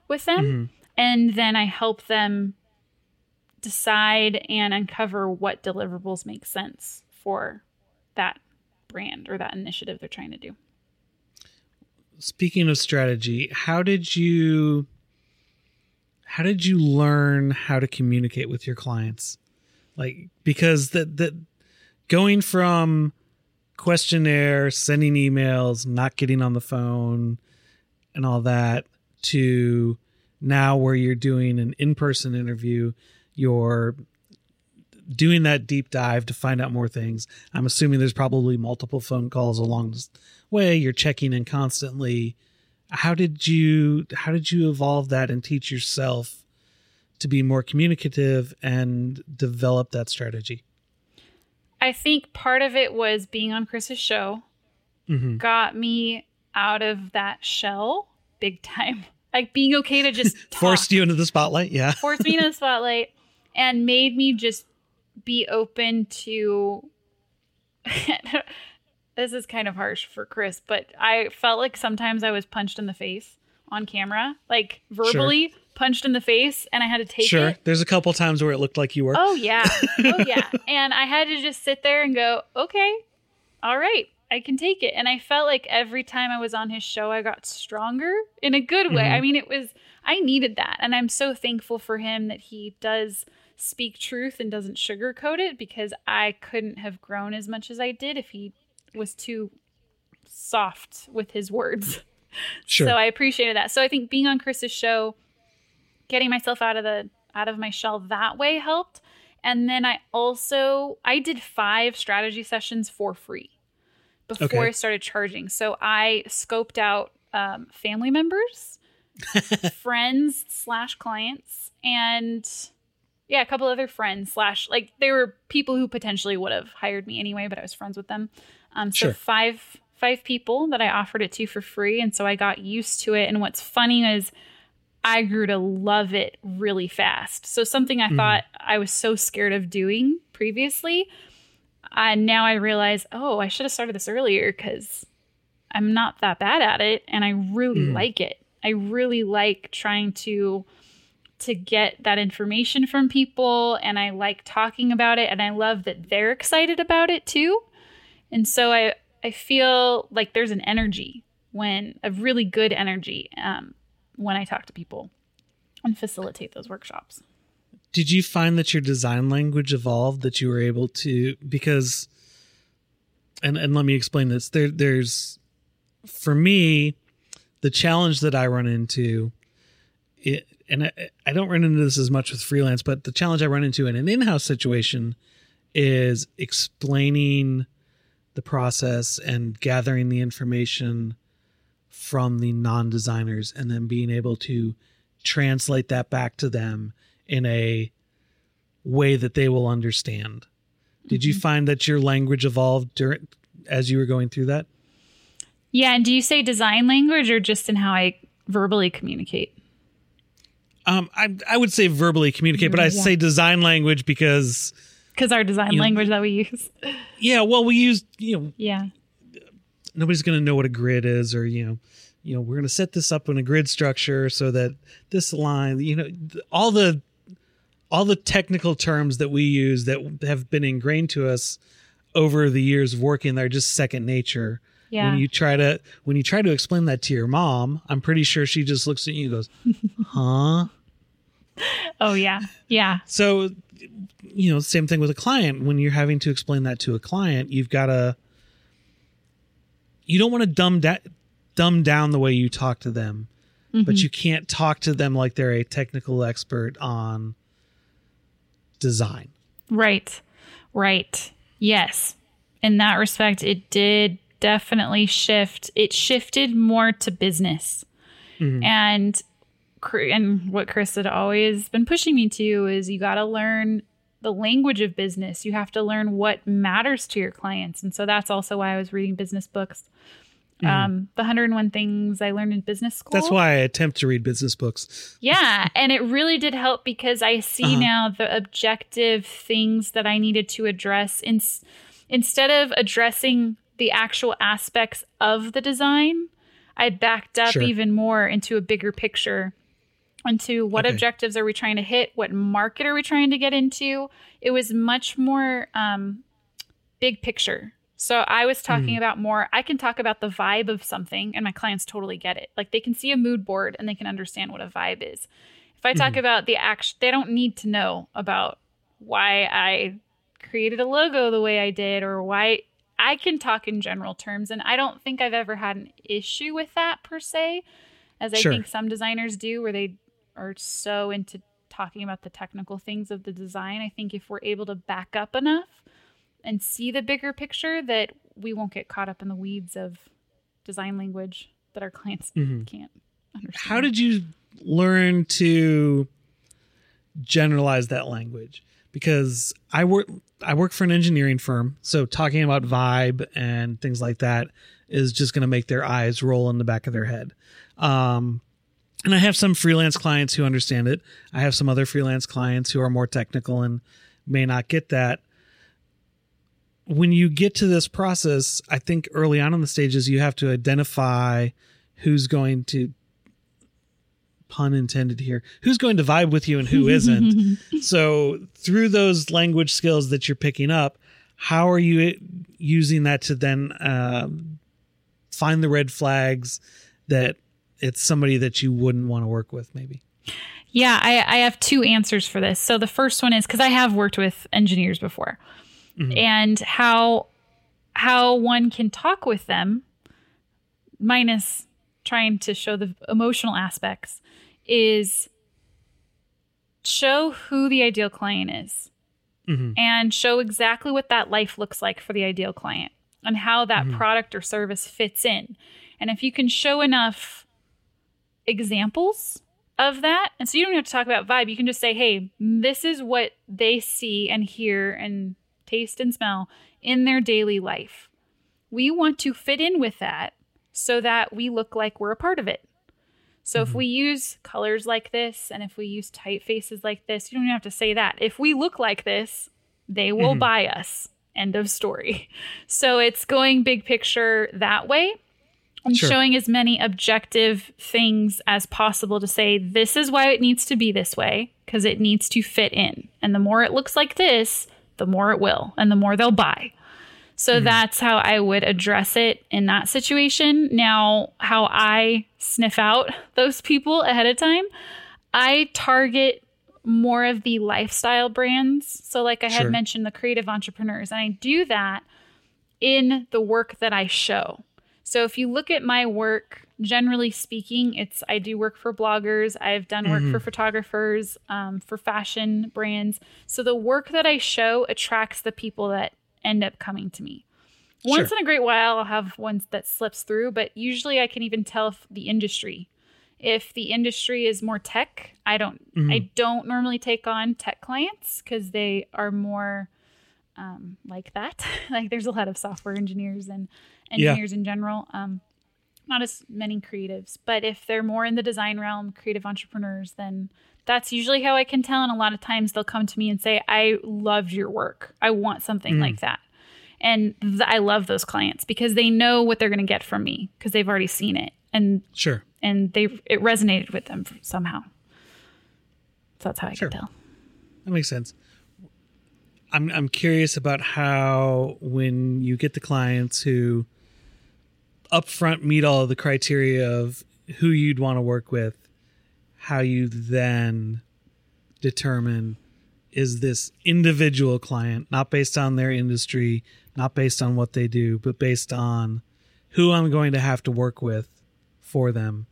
with them, and then I help them decide and uncover what deliverables make sense for that brand or that initiative they're trying to do. Speaking of strategy, how did you how did you learn how to communicate with your clients? Like because that that going from questionnaire, sending emails, not getting on the phone and all that to now where you're doing an in-person interview, you're doing that deep dive to find out more things. I'm assuming there's probably multiple phone calls along the way. You're checking in constantly. How did you how did you evolve that and teach yourself to be more communicative and develop that strategy? I think part of it was being on Chris's show Mm-hmm. got me out of that shell big time. [laughs] Like being okay to just. [laughs] Forced you into the spotlight, yeah. [laughs] forced me into the spotlight and made me just be open to this is kind of harsh for Chris, but I felt like sometimes I was punched in the face on camera, like verbally punched in the face, and I had to take it. Sure. it. There's a couple times where it looked like you were. Oh yeah. Oh [laughs] yeah. and I had to just sit there and go, okay, all right, I can take it. And I felt like every time I was on his show, I got stronger in a good way. I mm-hmm. mean, it was, I needed that. And I'm so thankful for him that he does speak truth and doesn't sugarcoat it because I couldn't have grown as much as I did if he was too soft with his words. [laughs] Sure. So I appreciated that. So I think being on Chris's show, getting myself out of the out of my shell that way helped. And then I also I did five strategy sessions for free before Okay. I started charging. So I scoped out um, family members, [laughs] friends slash clients, and yeah, a couple other friends slash like they were people who potentially would have hired me anyway, but I was friends with them. Um, so Sure. five five people that I offered it to for free, and so I got used to it. And what's funny is I grew to love it really fast. So something I thought I was so scared of doing previously, and now I realize, oh, I should have started this earlier because I'm not that bad at it, and I really Mm. like it. I really like trying to to get that information from people and I like talking about it and I love that they're excited about it too. And so I I feel like there's an energy when a really good energy um, when I talk to people and facilitate those workshops. Did you find that your design language evolved that you were able to because and and let me explain this. There there's for me the challenge that I run into it and I, I don't run into this as much with freelance, but the challenge I run into in an in-house situation is explaining the process and gathering the information from the non-designers and then being able to translate that back to them in a way that they will understand. Did you find that your language evolved during as you were going through that? Yeah, and do you say design language or just in how I verbally communicate? Um, I I would say verbally communicate, but I Yeah. say design language because Because our design You know- language that we use. yeah, well, we use you know Yeah. nobody's going to know what a grid is or you know you know we're going to set this up in a grid structure so that this line you know all the all the technical terms that we use that have been ingrained to us over the years of working there are just second nature Yeah. when you try to when you try to explain that to your mom i'm pretty sure she just looks at you and goes [laughs] huh oh yeah. Yeah. so you know same thing with a client when you're having to explain that to a client you've got to you don't want to dumb da- dumb down the way you talk to them but mm-hmm. you can't talk to them like they're a technical expert on design Right. Right. Yes. In that respect, it did definitely shift. It shifted more to business. Mm-hmm. And Cr- and what Chris had always been pushing me to is you got to learn the language of business. You have to learn what matters to your clients. And so that's also why I was reading business books. Um, the 101 things I learned in business school. that's why i attempt to read business books Yeah, and it really did help because I see Uh-huh. now the objective things that I needed to address in, instead of addressing the actual aspects of the design, I backed up Sure. even more into a bigger picture into what Okay. objectives are we trying to hit, what market are we trying to get into. It was much more um, big picture. So I was talking about more. I can talk about the vibe of something, and my clients totally get it. Like they can see a mood board and they can understand what a vibe is. If I talk about the action, they don't need to know about why I created a logo the way I did or why I can talk in general terms. And I don't think I've ever had an issue with that per se, as I Sure. think some designers do, where they are so into talking about the technical things of the design. I think if we're able to back up enough and see the bigger picture, that we won't get caught up in the weeds of design language that our clients can't understand. how did you learn to generalize that language because i work i work for an engineering firm so talking about vibe and things like that is just going to make their eyes roll in the back of their head um and i have some freelance clients who understand it. I have some other freelance clients who are more technical and may not get that. When you get to this process i think early on in the stages you have to identify who's going to pun intended here who's going to vibe with you and who isn't. [laughs] So through those language skills that you're picking up how are you using that to then um, find the red flags that it's somebody that you wouldn't want to work with maybe. Yeah, I, I have two answers for this. So the first one is because I have worked with engineers before, mm-hmm. and how how one can talk with them, minus trying to show the emotional aspects, is show who the ideal client is, mm-hmm. and show exactly what that life looks like for the ideal client, and how that mm-hmm. product or service fits in. And if you can show enough examples of that. And so you don't have to talk about vibe. You can just say, hey, this is what they see and hear and taste and smell in their daily life. We want to fit in with that so that we look like we're a part of it. So if mm-hmm. we use colors like this and if we use typefaces like this, you don't even have to say that. If we look like this, they will mm-hmm. buy us. End of story. [laughs] So it's going big picture that way and Sure. showing as many objective things as possible to say this is why it needs to be this way because it needs to fit in and the more it looks like this the more it will and the more they'll buy so mm-hmm. that's how i would address it in that situation now how i sniff out [laughs] those people ahead of time i target more of the lifestyle brands so like i had Sure. mentioned the creative entrepreneurs and i do that in the work that I show. So if you look at my work, generally speaking, it's I do work for bloggers. I've done work for photographers, um, for fashion brands. So the work that I show attracts the people that end up coming to me. Once Sure. in a great while, I'll have ones that slips through, but usually I can even tell if the industry. If the industry is more tech, I don't. I don't normally take on tech clients because they are more um, like that. [laughs] like there's a lot of software engineers and Yeah. engineers in general. Um, not as many creatives, but if they're more in the design realm, creative entrepreneurs, then that's usually how I can tell. And a lot of times they'll come to me and say, I loved your work. I want something Mm. like that. And th- I love those clients because they know what they're going to get from me because they've already seen it and Sure. and they it resonated with them somehow. So that's how I Sure. can tell. That makes sense. I'm I'm curious about how when you get the clients who upfront meet all of the criteria of who you'd want to work with, how you then determine is this individual client not based on their industry, not based on what they do, but based on who I'm going to have to work with for them.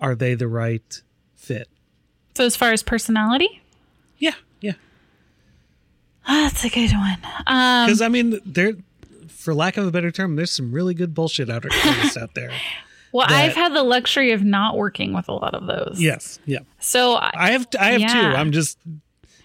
Are they the right fit? So as far as personality, Yeah, yeah. ah, that's a good one. Um, Because I mean, there, for lack of a better term, there's some really good bullshit out out there. [laughs] well, that- I've had the luxury of not working with a lot of those. Yes, yeah. So I, I have, I have two. I'm just,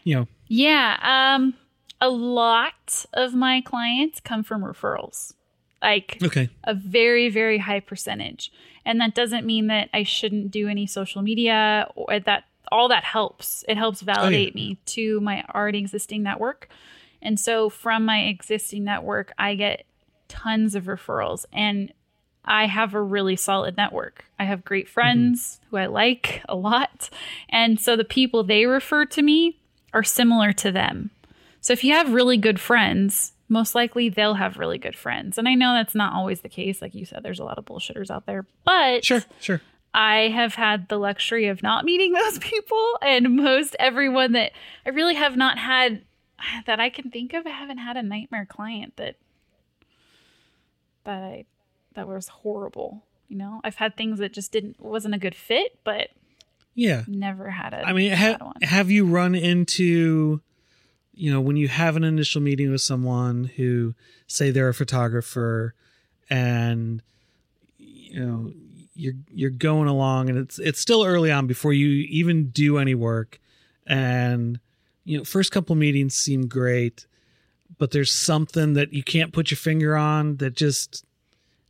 you know, Yeah, um a lot of my clients come from referrals. Like okay, a very very high percentage. And that doesn't mean that I shouldn't do any social media or that all that helps. It helps validate me to my already existing network. And so from my existing network, I get tons of referrals and I have a really solid network. I have great mm-hmm. friends who I like [laughs] a lot. And so the people they refer to me are similar to them. So if you have really good friends, most likely they'll have really good friends. And I know that's not always the case. Like you said, there's a lot of bullshitters out there. But sure, sure. I have had the luxury of not meeting [laughs] those people. And most everyone that I really have not had [sighs] that I can think of, I haven't had a nightmare client that that I that was horrible. You know, I've had things that just didn't wasn't a good fit, but Yeah. never had a I mean, ha- one. have you run into, you know, when you have an initial meeting with someone who say they're a photographer, and you know you're you're going along, and it's it's still early on before you even do any work, and you know, first couple meetings seem great, but there's something that you can't put your finger on that just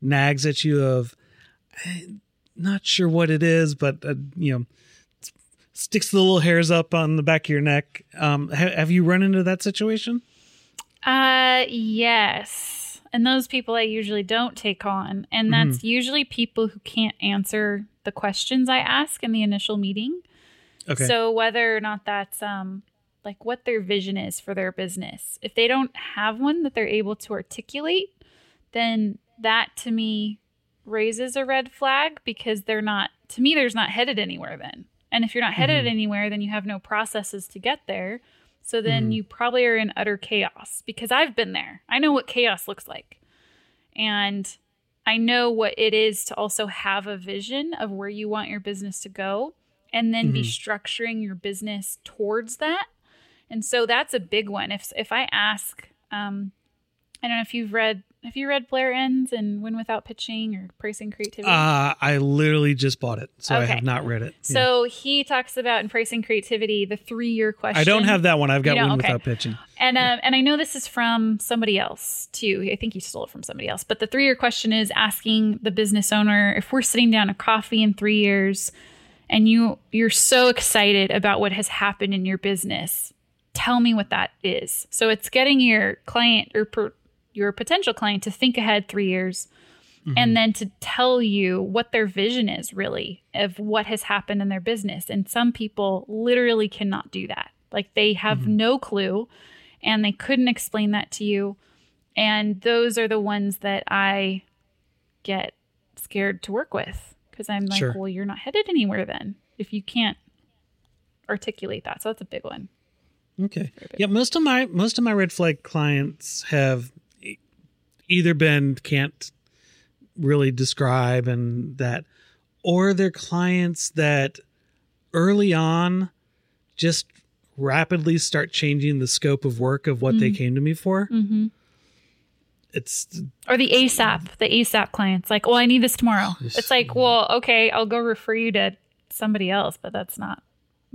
nags at you of. "I'm Not sure what it is, but uh, you know, sticks the little hairs up on the back of your neck. Um, ha- have you run into that situation? Uh, yes. And those people I usually don't take on. And that's usually people who can't answer the questions I ask in the initial meeting. Okay. So whether or not that's um like what their vision is for their business. If they don't have one that they're able to articulate, then that to me raises a red flag because they're not to me there's not headed anywhere then. And if you're not headed Mhm. anywhere, then you have no processes to get there. So then Mhm. you probably are in utter chaos because I've been there. I know what chaos looks like. And I know what it is to also have a vision of where you want your business to go and then be structuring your business towards that. And so that's a big one. If if I ask um I don't know if you've read have you read Blair Enns and Win Without Pitching or Pricing Creativity? uh, I literally just bought it, so I have not read it. Yeah. so he talks about in Pricing Creativity the three year question. I don't have that one. I've got one Okay. without pitching. And um, and I know this is from somebody else too. I think he stole it from somebody else. But the three year question is asking the business owner if we're sitting down a coffee in three years, and you you're so excited about what has happened in your business, tell me what that is. So it's getting your client or per, your potential client to think ahead three years. Mm-hmm. And then to tell you what their vision is really of what has happened in their business. And some people literally cannot do that. Like they have mm-hmm. no clue and they couldn't explain that to you. And those are the ones that I get scared to work with because I'm like, Sure. well, you're not headed anywhere then if you can't articulate that. So that's a big one. Okay. Yeah, most of my most of my red flag clients have either been can't really describe and that or they're clients that early on just rapidly start changing the scope of work of what they came to me for. Mm-hmm. It's Or the ASAP, the ASAP clients, like, well, I need this tomorrow. It's like, well, okay, I'll go refer you to somebody else, but that's not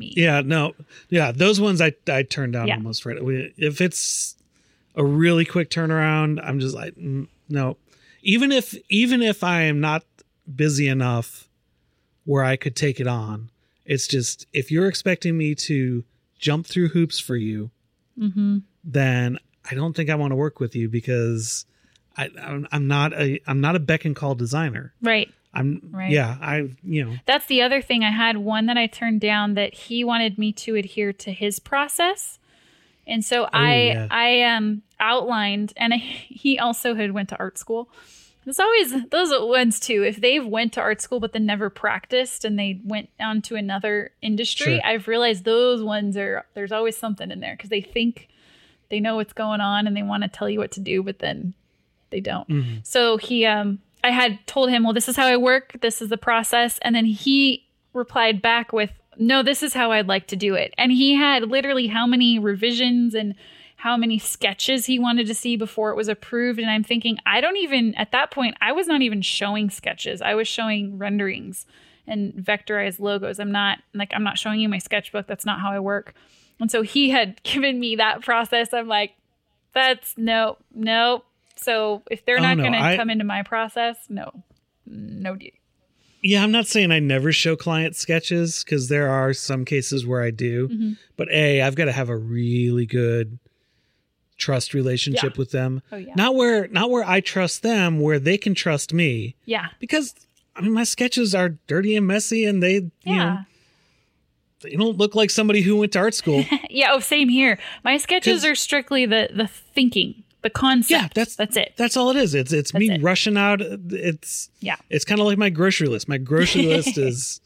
me. yeah, no. Yeah, those ones I I turn down Yeah. almost right. If it's a really quick turnaround, I'm just like mm, no. Even if even if I am not busy enough where I could take it on. It's just if you're expecting me to jump through hoops for you, Mm-hmm. then I don't think I want to work with you because I, I'm, I'm not a I'm not a beck and call designer. Right. I'm Right. yeah I you know That's the other thing. I had one that I turned down that he wanted me to adhere to his process. And so I Oh, yeah. I um outlined and I, [laughs] he also had went to art school. There's always those ones too. If they've went to art school but then never practiced and they went on to another industry, Sure. I've realized those ones are there's always something in there because they think they know what's going on and they want to tell you what to do, but then they don't. Mm-hmm. So he, um, I had told him, well, this is how I work. This is the process. And then he replied back with, no, this is how I'd like to do it. And he had literally how many revisions and how many sketches he wanted to see before it was approved. And I'm thinking, I don't even, at that point, I was not even showing sketches. I was showing renderings and vectorized logos. I'm not like, I'm not showing you my sketchbook. That's not how I work. And so he had [laughs] given me that process. I'm like, that's no, no. So if they're Oh, not no, going to come into my process, no, no deal. yeah I'm not saying I never show client sketches because there are some cases where I do, Mhm. but a I've got to have a really good trust relationship Yeah. with them. Oh yeah, Not where not where I trust them, where they can trust me yeah, because I mean my sketches are dirty and messy and they you know yeah, they don't look like somebody who went to art school. [laughs] yeah. Oh, same here. My sketches are strictly the the thinking, the concept. Yeah, that's- that's it. That's all it is. It's it's me it. rushing out. It's Yeah. It's kind of like my grocery list. My grocery [laughs] list is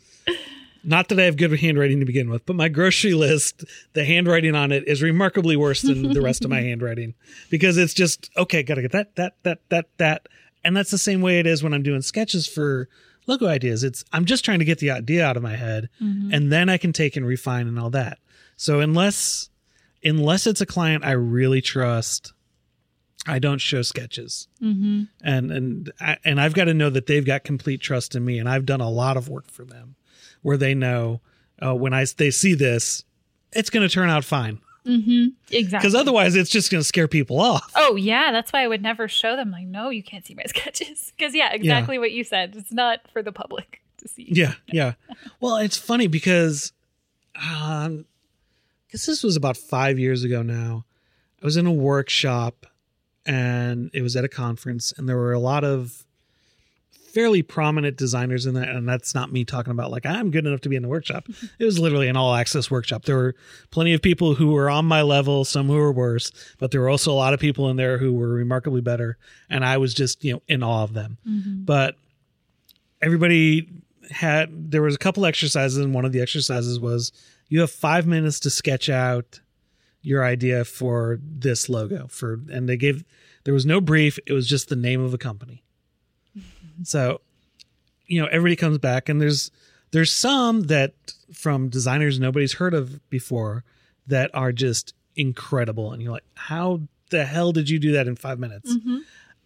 not that I have good handwriting to begin with, but my grocery list, the handwriting on it is remarkably worse than the rest of my [laughs] handwriting because it's just okay. Got to get that that that that that, and that's the same way it is when I'm doing sketches for logo ideas. It's I'm just trying to get the idea out of my head, mm-hmm. and then I can take and refine and all that. So unless unless it's a client I really trust, I don't show sketches Mm-hmm. and and I- and I've got to know that they've got complete trust in me, and I've done a lot of work for them, where they know uh, when I they see this, it's going to turn out fine. Mm-hmm. Exactly. Because otherwise, it's just going to scare people off. Oh yeah, that's why I would never show them. Like, no, you can't see my [laughs] sketches. Because yeah, exactly what you said. It's not for the public to see. Yeah, yeah. Well, it's funny because, um, I guess this was about five years ago now. I was in a workshop, and it was at a conference, and there were a lot of fairly prominent designers in that and that's not me talking about like i'm good enough to be in the workshop. [laughs] It was literally an all access workshop. There were plenty of people who were on my level some who were worse but there were also a lot of people in there who were remarkably better and i was just you know in awe of them. Mhm. but everybody had there was a couple exercises and one of the exercises was you have five minutes to sketch out your idea for this logo for and they gave there was no brief. It was just the name of a company. [laughs] So you know everybody comes back and there's there's some that from designers nobody's heard of before that are just incredible. And you're like how the hell did you do that in five minutes? Mhm.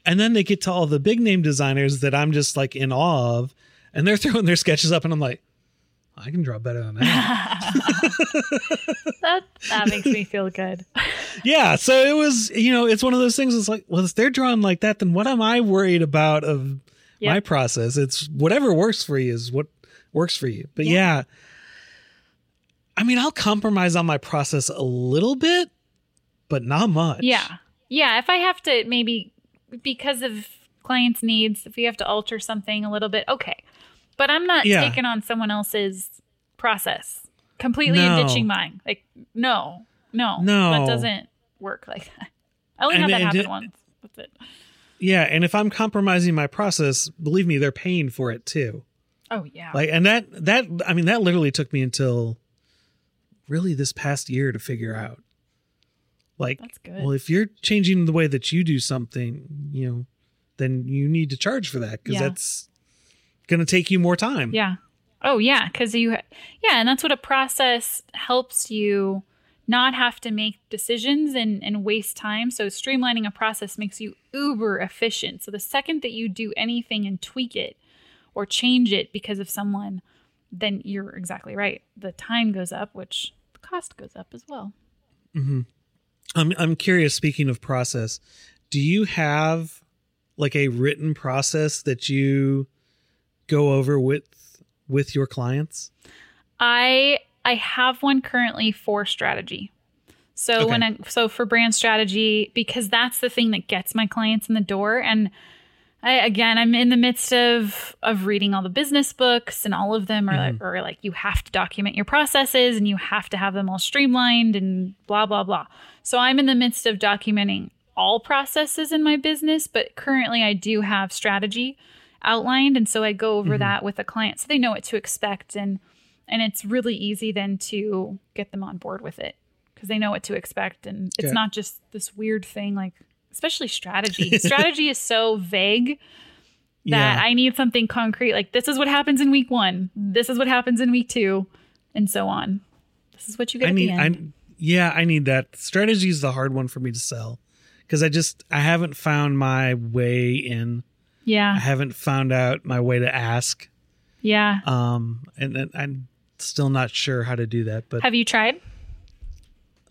and then they get to all the big name designers that I'm just like in awe of, and they're [laughs] throwing their sketches up, and I'm like, I can draw better than that. [laughs] that that makes me feel good. [laughs] yeah. So it was, you know, it's one of those things. It's like, well, if they're drawing like that, then what am I worried about of my process? It's whatever works for you is what works for you. But Yeah. yeah, I mean, I'll compromise on my process a little bit, but not much. Yeah. Yeah. If I have to maybe because of clients' needs, if we have to alter something a little bit, okay. But I'm not Yeah. taking on someone else's process completely No. and ditching mine. Like, no, no, No. that doesn't work like that. I only And- had that happen it- once. That's it. Yeah. And if I'm compromising my process, believe me, they're paying for it too. Oh yeah. like and that that i mean that literally took me until really this past year to figure out like That's good. well if you're changing the way that you do something you know then you need to charge for that because Yeah. that's going to take you more time Yeah. Oh yeah, because you, yeah, and that's what a process helps you not have to make decisions and and waste time. So streamlining a process makes you uber efficient. So the second that you do anything and tweak it or change it because of someone, then you're exactly right. The time goes up, which the cost goes up as well. Mm-hmm. i'm i'm curious speaking of process do you have like a written process that you go over with with your clients? I I have one currently for strategy. So Okay. when I so for brand strategy because that's the thing that gets my clients in the door and I, again, I'm in the midst of of reading all the business books, and all of them are, like, are like you have to document your processes and you have to have them all streamlined and blah blah blah. So I'm in the midst of documenting all processes in my business, but currently I do have strategy outlined, and so I go over mm-hmm. that with a client so they know what to expect, and and it's really easy then to get them on board with it because they know what to expect, and it's not just this weird thing like especially strategy. [laughs] strategy is so vague that Yeah. I need something concrete. Like this is what happens in week one. This is what happens in week two, and so on. This is what you get I need I yeah, I need that. Strategy is the hard one for me to sell because I just I haven't found my way in. I haven't found out my way to ask. yeah. Um and, and I'm still not sure how to do that, but Have you tried?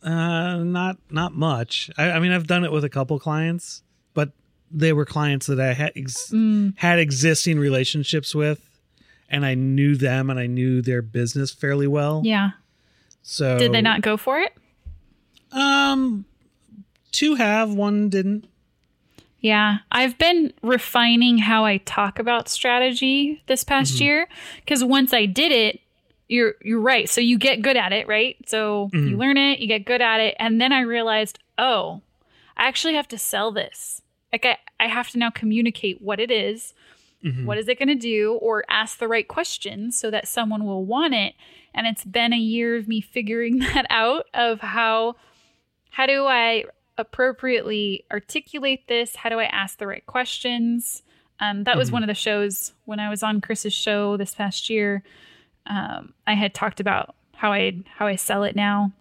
uh not not much. I, I mean I've done it with a couple clients, but they were clients that I had ex- Mm. had existing relationships with and I knew them and I knew their business fairly well. Yeah. So Did they not go for it? Um, two have, one didn't. Yeah, I've been refining how I talk about strategy this past mm-hmm. year because once I did it, you're you're right. So you get good at it, right? So you mm-hmm. learn it, you get good at it, and then I realized, oh, I actually have to sell this. Like I, I have to now communicate what it is, mm-hmm. what is it going to do, or ask the right questions so that someone will want it. And it's been a year of me figuring [laughs] that out of how how do I appropriately articulate this? How do I ask the right questions? Um, that was one of the shows when I was on Chris's show this past year. Um, I had talked about how I how I sell it now,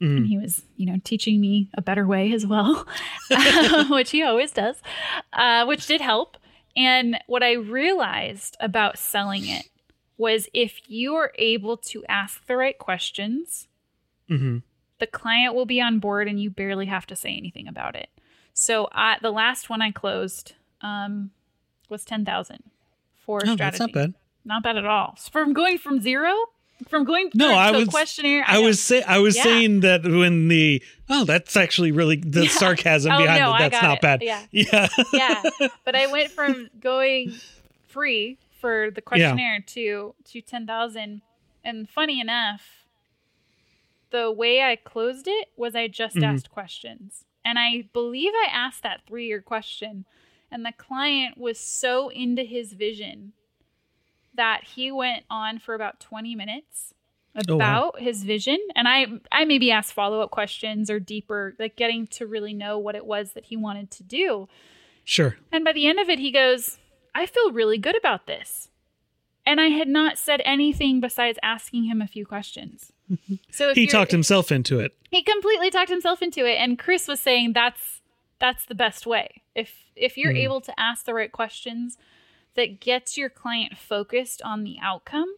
and he was you know teaching me a better way as well, [laughs] [laughs] which he always does, uh, which did help. And what I realized about selling it was if you are able to ask the right questions, Mm-hmm. The client will be on board and you barely have to say anything about it. So I, the last one I closed um, was 10,000 for Oh, strategy. that's not bad. Not bad at all. So from going from zero, from going No, I was- questionnaire. I know. was say I was Yeah. saying that when the oh that's actually really [laughs] the Yeah. sarcasm Oh, behind no, it. I not it. bad. Yeah. [laughs] Yeah. yeah, but I went from going free for the questionnaire to to 10,000 and funny enough the way I closed it was I just Mhm. asked questions. And I believe I asked that 3-year question and the client was so into his vision that he went on for about 20 minutes Oh, wow. about his vision and I I maybe asked follow-up questions or deeper like getting to really know what it was that he wanted to do. Sure. And by the end of it, he goes, I feel really good about this. And I had not said anything besides asking him a few questions. So if He talked himself into it. he completely talked himself into it. And Chris was saying that's that's the best way. If if you're Mhm. able to ask the right questions that gets your client focused on the outcome,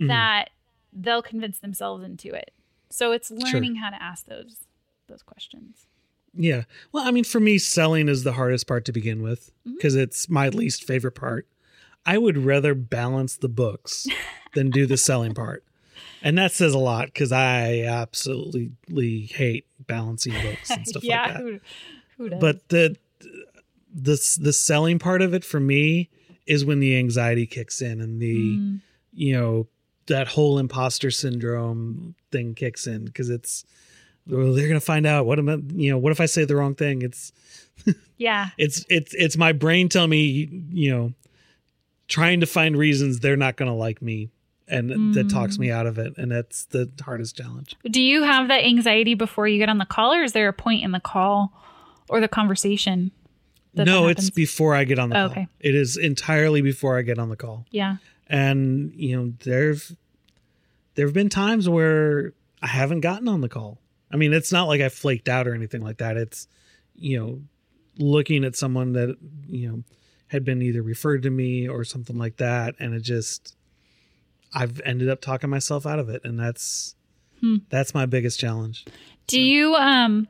Mhm. that they'll convince themselves into it. So it's learning how to ask those those questions. Yeah. Well, I mean, for me, selling is the hardest part to begin with Mm-hmm. because it's my least favorite part. I would rather balance the books than do the selling part. And that says a lot because I absolutely hate balancing books and [laughs] stuff yeah, like that. who, who does? But the the the selling part of it for me is when the anxiety kicks in and the Mm. you know that whole imposter syndrome thing kicks in because it's well, they're gonna find out what am I you know what if I say the wrong thing it's [laughs] yeah. it's it's it's my brain telling me you know trying to find reasons they're not gonna like me and that talks Mm. me out of it and that's the hardest challenge Do you have that anxiety before you get on the call, or is there a point in the call or the conversation? no it's before i get on the Oh, call okay. it is entirely before i get on the call yeah. and you know there've there've been times where i haven't gotten on the call i mean it's not like i flaked out or anything like that it's you know looking at someone that you know had been either referred to me or something like that and it just i've ended up talking myself out of it and that's Hmm. that's my biggest challenge Do you um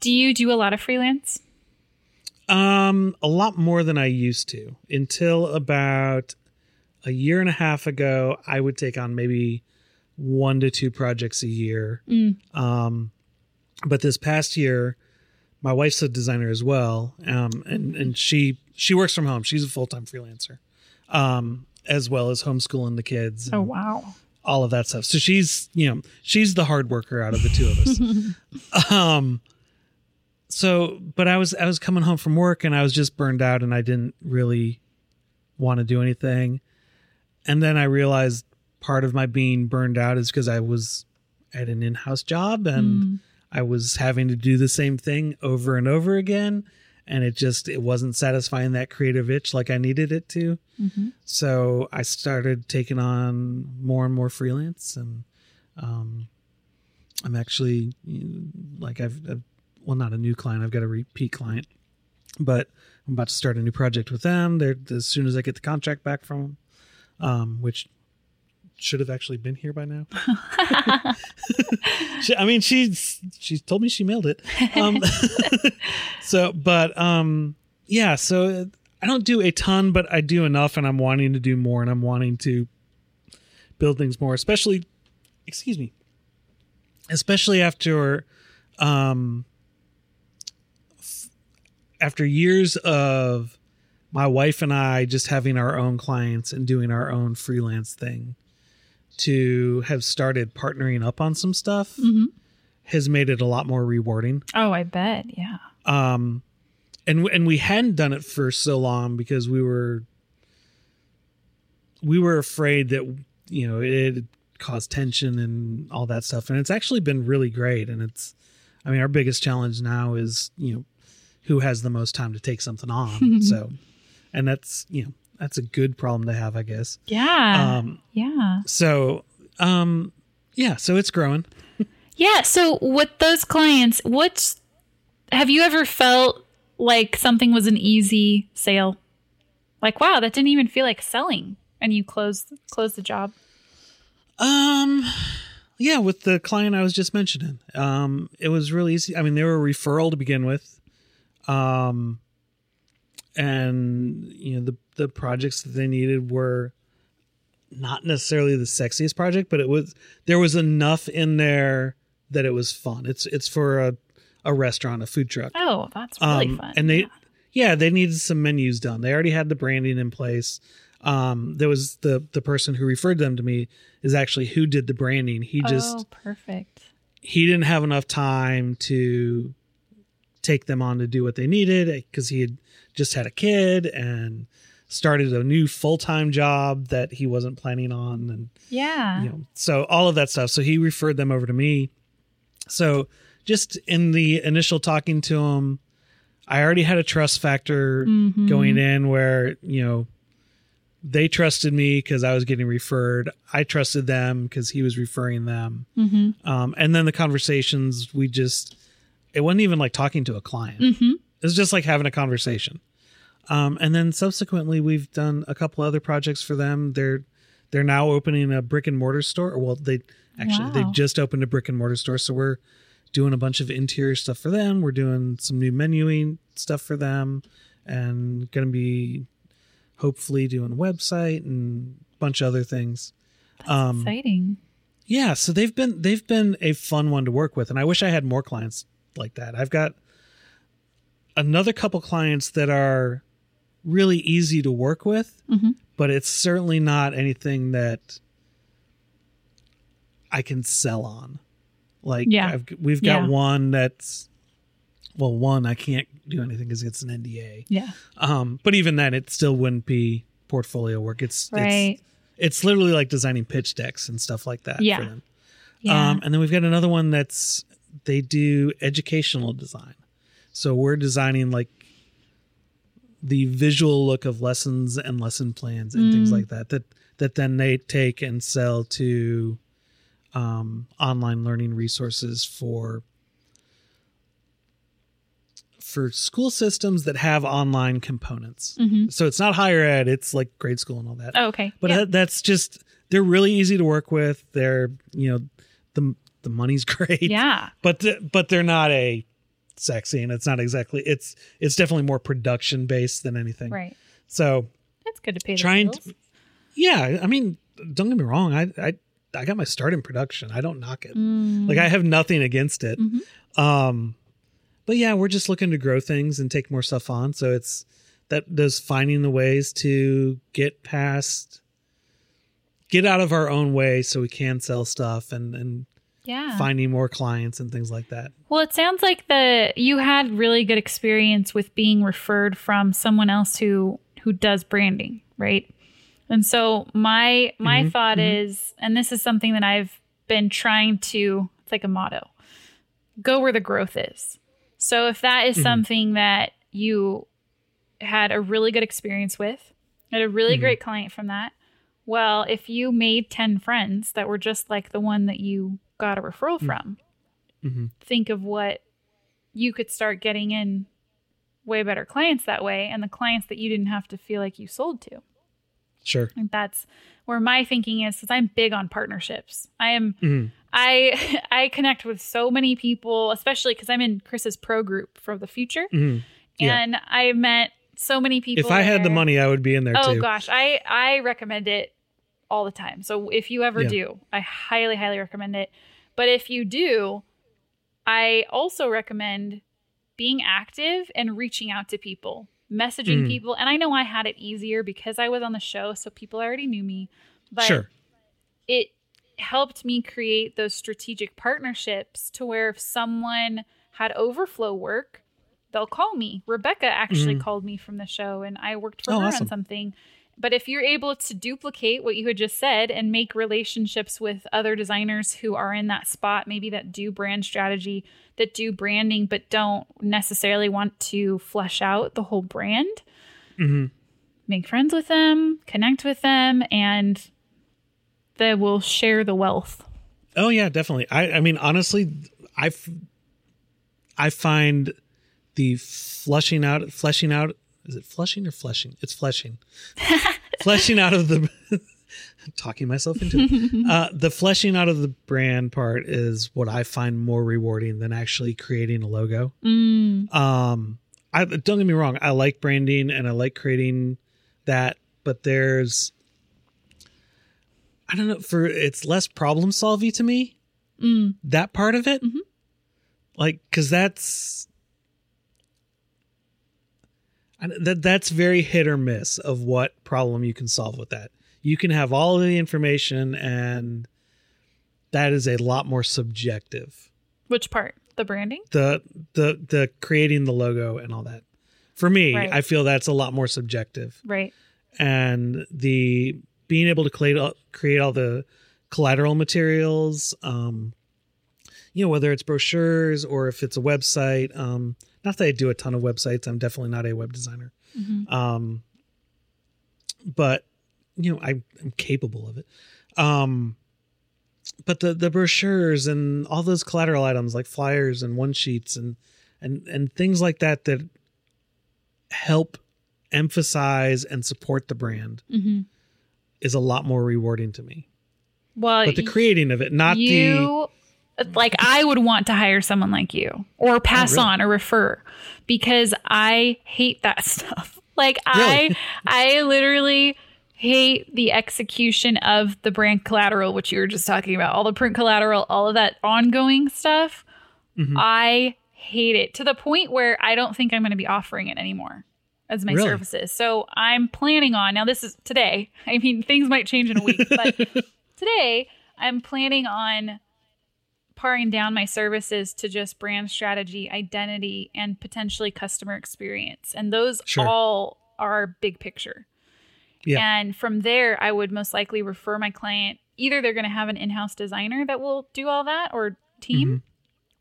do you do a lot of freelance? Um, a lot more than I used to until about a year and a half ago, I would take on maybe one to two projects a year. Mm. Um, but this past year, my wife's a designer as well, um, and and she she works from home. She's a full time freelancer, um, as well as homeschooling the kids. Oh wow. all of that stuff. So she's you know she's the hard worker out of the two of us. [laughs] um, so but I was I was coming home from work and I was just burned out and I didn't really want to do anything, and then I realized part of my being burned out is because I was at an in house job and. Mm. I was having to do the same thing over and over again and it just it wasn't satisfying that creative itch like I needed it to. Mhm. So I started taking on more and more freelance and um I'm actually like I've, I've well not a new client, I've got a repeat client. But I'm about to start a new project with them. They're as soon as I get the contract back from them, um, which should have actually been here by now. [laughs] she, I mean, she's she's told me she mailed it. Um, [laughs] so, but um, yeah. So I don't do a ton, but I do enough, and I'm wanting to do more, and I'm wanting to build things more, especially. Excuse me. Especially after, um, f- after years of my wife and I just having our own clients and doing our own freelance thing to have started partnering up on some stuff Mhm. has made it a lot more rewarding. Oh, I bet. Yeah. Um and and we hadn't done it for so long because we were we were afraid that you know it caused tension and all that stuff and it's actually been really great and it's I mean our biggest challenge now is, you know, who has the most time to take something on. [laughs] so and that's, you know, that's a good problem to have, I guess. Yeah. Um yeah. so um yeah, so it's growing. Yeah. So with those clients, what's have you ever felt like something was an easy sale? Like, wow, that didn't even feel like selling, and you closed closed the job. Um, yeah, with the client I was just mentioning, um, it was really easy. I mean, they were a referral to begin with, um, and you know the the projects that they needed were not necessarily the sexiest project, but it was there was enough in there that it was fun. It's it's for a a restaurant, a food truck. Oh, that's really Um, fun. and they yeah. yeah they needed some menus done they already had the branding in place um there was the the person who referred them to me is actually who did the branding he just oh, perfect. he didn't have enough time to take them on to do what they needed because he had just had a kid and started a new full-time job that he wasn't planning on and Yeah. you know so all of that stuff so he referred them over to me so just in the initial talking to him i already had a trust factor Mhm. going in where you know they trusted me because i was getting referred i trusted them because he was referring them Mhm. um, and then the conversations we just it wasn't even like talking to a client Mhm. it was just like having a conversation um, and then subsequently we've done a couple other projects for them. They're they're now opening a brick and mortar store. Well they actually they Wow. just opened a brick and mortar store so we're doing a bunch of interior stuff for them. We're doing some new menuing stuff for them and going to be hopefully doing a website and a bunch of other things. Um Exciting. yeah so they've been they've been a fun one to work with and i wish i had more clients like that. I've got another couple clients that are really easy to work with Mhm. but it's certainly not anything that i can sell on like Yeah. I've, we've got Yeah. one that's well one i can't do anything because it's an nda Yeah. um but even then it still wouldn't be portfolio work it's it's Right. it's literally like designing pitch decks and stuff like that Yeah. for them. yeah. Um, and then we've got another one that's they do educational design. So we're designing like the visual look of lessons and lesson plans and things Mm. like that. That that then they take and sell to um, online learning resources for for school systems that have online components. Mhm. So it's not higher ed; it's like grade school and all that. Oh, okay. But yeah. that's just they're really easy to work with. They're you know the the money's [laughs] great. yeah. But but they're not a sexy and it's not exactly it's it's definitely more production based than anything. Right. So That's good to pay the trying to, Yeah, I mean, don't get me wrong. I I I got my start in production. I don't knock it. Mm. Like I have nothing against it. Mhm. Um, but yeah, we're just looking to grow things and take more stuff on. So it's that does finding the ways to get past, get out of our own way, so we can sell stuff and and yeah. finding more clients and things like that. Well, it sounds like the you had really good experience with being referred from someone else who who does branding, right? And so my my Mhm, thought mhm. is, and this is something that I've been trying to. It's like a motto: go where the growth is. So if that is Mhm. something that you had a really good experience with, had a really Mhm. great client from that. Well, if you made 10 friends that were just like the one that you got a referral Mm. from, hmm think of what you could start getting in way better clients that way and the clients that you didn't have to feel like you sold to. Sure. And that's where my thinking is because I'm big on partnerships. I am Mhm. I [laughs] I connect with so many people, especially because I'm in Chris's pro group for the Futur. Mhm. Yeah. And I met so many people. If I had the money, I would be in there Oh too. gosh, I I recommend it all the time. So if you ever Yeah. do, I highly highly recommend it. But if you do, I also recommend being active and reaching out to people, messaging Mm. people. And I know I had it easier because I was on the show, so people already knew me. But sure. it helped me create those strategic partnerships to where if someone had overflow work, they'll call me. Rebecca actually Mhm. called me from the show and I worked for Oh, her awesome. on something. But if you're able to duplicate what you had just said and make relationships with other designers who are in that spot, maybe that do brand strategy, that do branding, but don't necessarily want to flesh out the whole brand, hmm make friends with them, connect with them, and they will share the wealth. Oh yeah, definitely. I I mean honestly, I I find the flushing out fleshing out is it flushing or fleshing? It's fleshing. [laughs] fleshing out of the [laughs] talking myself into it. [laughs] Uh, the fleshing out of the brand part is what I find more rewarding than actually creating a logo. Mm, Um, I don't get me wrong. I like branding and I like creating that, but there's, I don't know, for it's less problem solving to me. mm, That part of it, Mhm. like, because that's that that's very hit or miss of what problem you can solve with that. You can have all of the information, and that is a lot more subjective. which part? The branding? the the the creating the logo and all that. For me, Right. I feel that's a lot more subjective, Right. and the being able to create all, create all the collateral materials, um, you know, whether it's brochures or if it's a website. Um, not that I do a ton of websites. I'm definitely not a web designer, Mhm. um, but you know, I, I'm capable of it. Um, but the the brochures and all those collateral items like flyers and one sheets and and and things like that that help emphasize and support the brand Mhm. is a lot more rewarding to me. Well, But the creating of it, not the you like I would want to hire someone like you or pass Oh, really? on or refer because I hate that [laughs] stuff. Like Really? I I literally hate the execution of the brand collateral which you were just talking about. All the print collateral, all of that ongoing stuff. Mhm. I hate it to the point where I don't think I'm going to be offering it anymore as my Really? services. So I'm planning on now this is today. [laughs] I mean things might change in a week, but [laughs] today I'm planning on paring down my services to just brand strategy, identity, and potentially customer experience. And those Sure. all are big picture. Yeah. And from there, I would most likely refer my client. Either they're going to have an in house designer that will do all that or team, Mhm.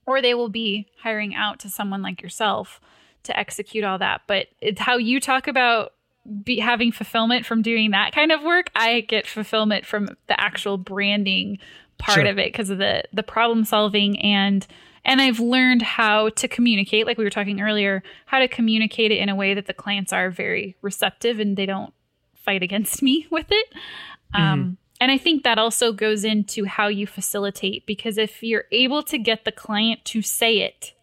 or they will be hiring out to someone like yourself to execute all that. But it's how you talk about be having fulfillment from doing that kind of work. I get fulfillment from the actual branding part Sure. of it because of the the problem solving and and I've learned how to communicate like we were talking earlier, how to communicate it in a way that the clients are very receptive and they don't fight against [laughs] me with it. Um and I think that also goes into how you facilitate because if you're able to get the client to say it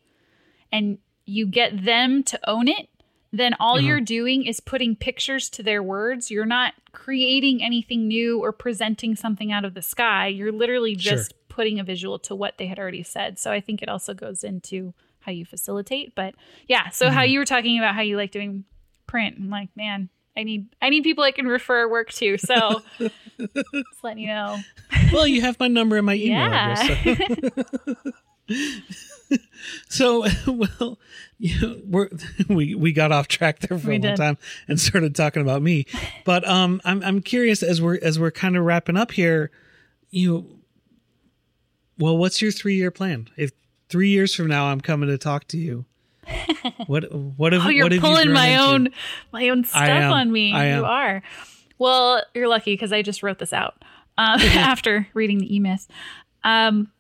and you get them to own it, then all uh-huh. you're doing is putting pictures to their words. You're not creating anything new or presenting something out of the sky. You're literally just sure. putting a visual to what they had already said. So I think it also goes into how you facilitate. But yeah, so mm-hmm. how you were talking about how you like doing print. I'm like, man, I need I need people I can refer work to. So [laughs] just letting you know. well, you have my number and my email yeah. address. So. [laughs] so [laughs] well you know, we're [laughs] we we got off track there for we a long time and started talking about me but um i'm i'm curious as we're as we're kind of wrapping up here you know, well what's your three year plan if three years from now i'm coming to talk to you [laughs] what what have, oh, you're what pulling you my into? own my own stuff on me. You are. Well, you're lucky because I just wrote this out uh, after reading the e-myth. Um,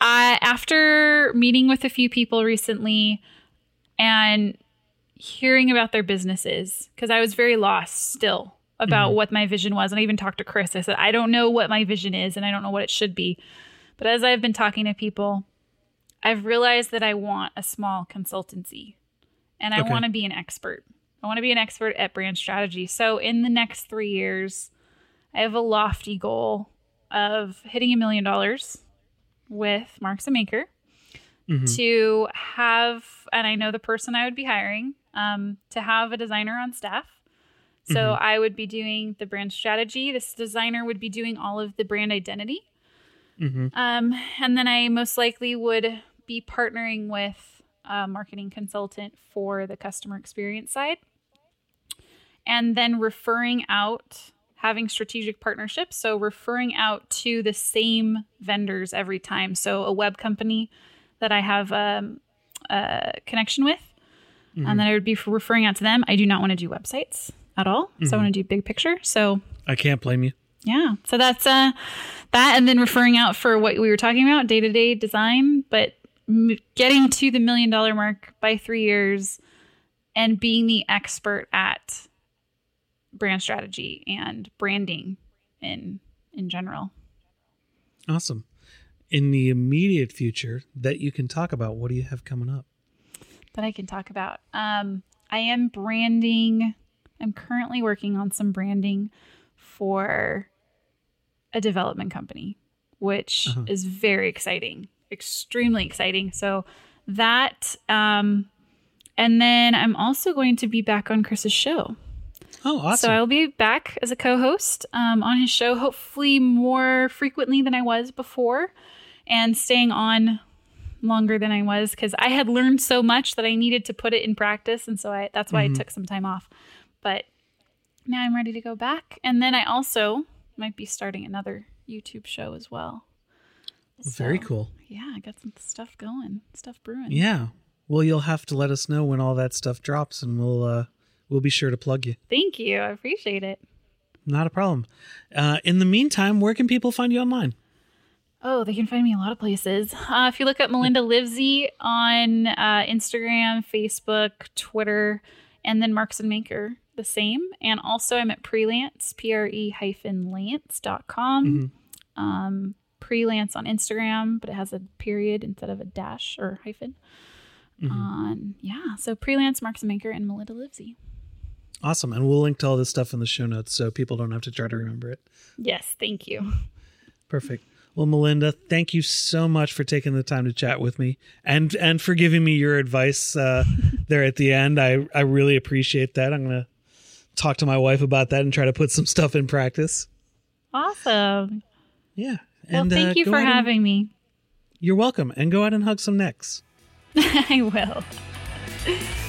I after meeting with a few people recently and hearing about their businesses because I was very lost still about mm-hmm. what my vision was, and I even talked to Chris. I said I don't know what my vision is, and I don't know what it should be. But as I've been talking to people, I've realized that I want a small consultancy and I okay. want to be an expert. I want to be an expert at brand strategy. So in the next three years, I have a lofty goal of hitting a million dollars with Marks and Maker mm-hmm. to have, and I know the person I would be hiring, um, to have a designer on staff. So mm-hmm. I would be doing the brand strategy. This designer would be doing all of the brand identity. Mm-hmm. Um, and then I most likely would be partnering with a marketing consultant for the customer experience side and then referring out having strategic partnerships so referring out to the same vendors every time so a web company that i have um, a connection with mm-hmm. and then i would be referring out to them i do not want to do websites at all mm-hmm. so i want to do big picture so i can't blame you yeah so that's uh that and then referring out for what we were talking about day-to-day design but getting to the million dollar mark by three years and being the expert at brand strategy and branding in in general. Awesome. In the immediate future that you can talk about, what do you have coming up? That I can talk about. Um, I am branding. I'm currently working on some branding for a development company, which uh-huh. is very exciting extremely exciting. So that, um, and then I'm also going to be back on Chris's show. Oh, awesome. So I'll be back as a co host um, on his show, hopefully more frequently than I was before, and staying on longer than I was because I had learned so much that I needed to put it in practice. And so I, that's why mm-hmm. I took some time off. But now I'm ready to go back. And then I also might be starting another YouTube show as well. So, Very cool. Yeah, I got some stuff going, stuff brewing. Yeah. Well, you'll have to let us know when all that stuff drops, and we'll uh, we'll be sure to plug you. Thank you. I appreciate it. Not a problem. Uh, in the meantime, where can people find you online? Oh, they can find me a lot of places. Uh, if you look up Melinda Livsey on uh, Instagram, Facebook, Twitter, and then Marks and Maker, the same. And also, I'm at Prelance, P R E hyphen Lance.com. Mm-hmm. Um, Prelance on Instagram, but it has a period instead of a dash or hyphen. Mm-hmm. On yeah, so Prelance, Marks and Maker, and Melinda Livsey. Awesome, and we'll link to all this stuff in the show notes so people don't have to try to remember it. Yes, thank you. Perfect. Well, Melinda, thank you so much for taking the time to chat with me and and for giving me your advice uh, [laughs] there at the end. I I really appreciate that. I'm gonna talk to my wife about that and try to put some stuff in practice. Awesome. Yeah. And, well, thank uh, you for having and, me. You're welcome. And go out and hug some necks. [laughs] I will. [laughs]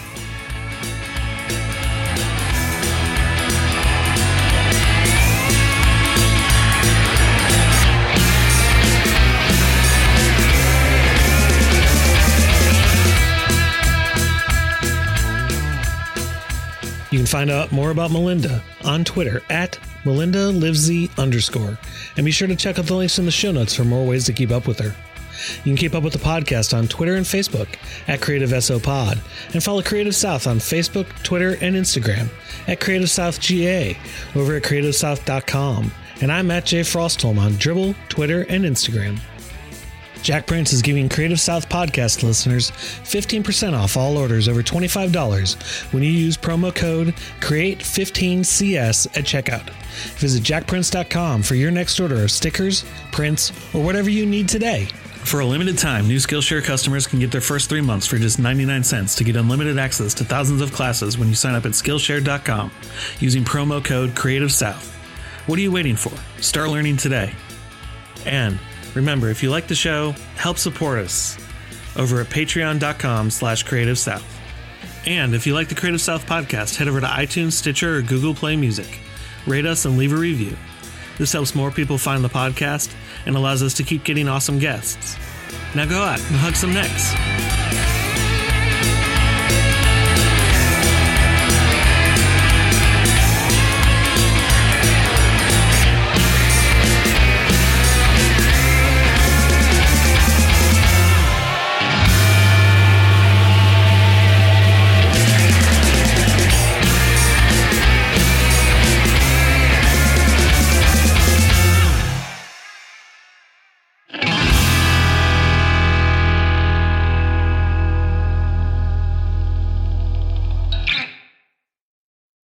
You can find out more about Melinda on Twitter at Melinda Livsey underscore. And be sure to check out the links in the show notes for more ways to keep up with her. You can keep up with the podcast on Twitter and Facebook at Creative SO Pod, and follow Creative South on Facebook, Twitter, and Instagram at Creative South GA over at CreativeSouth.com. And I'm at Jay Frostholm on Dribbble, Twitter, and Instagram. Jakprints is giving Creative South podcast listeners 15% off all orders over $25 when you use promo code CREATE15CS at checkout. Visit jakprints.com for your next order of stickers, prints, or whatever you need today. For a limited time, new Skillshare customers can get their first three months for just 99 cents to get unlimited access to thousands of classes when you sign up at Skillshare.com using promo code Creative South. What are you waiting for? Start learning today. And remember, if you like the show, help support us over at patreon.com slash creative south. And if you like the Creative South podcast, head over to iTunes, Stitcher, or Google Play Music. Rate us and leave a review. This helps more people find the podcast and allows us to keep getting awesome guests. Now go out and hug some necks.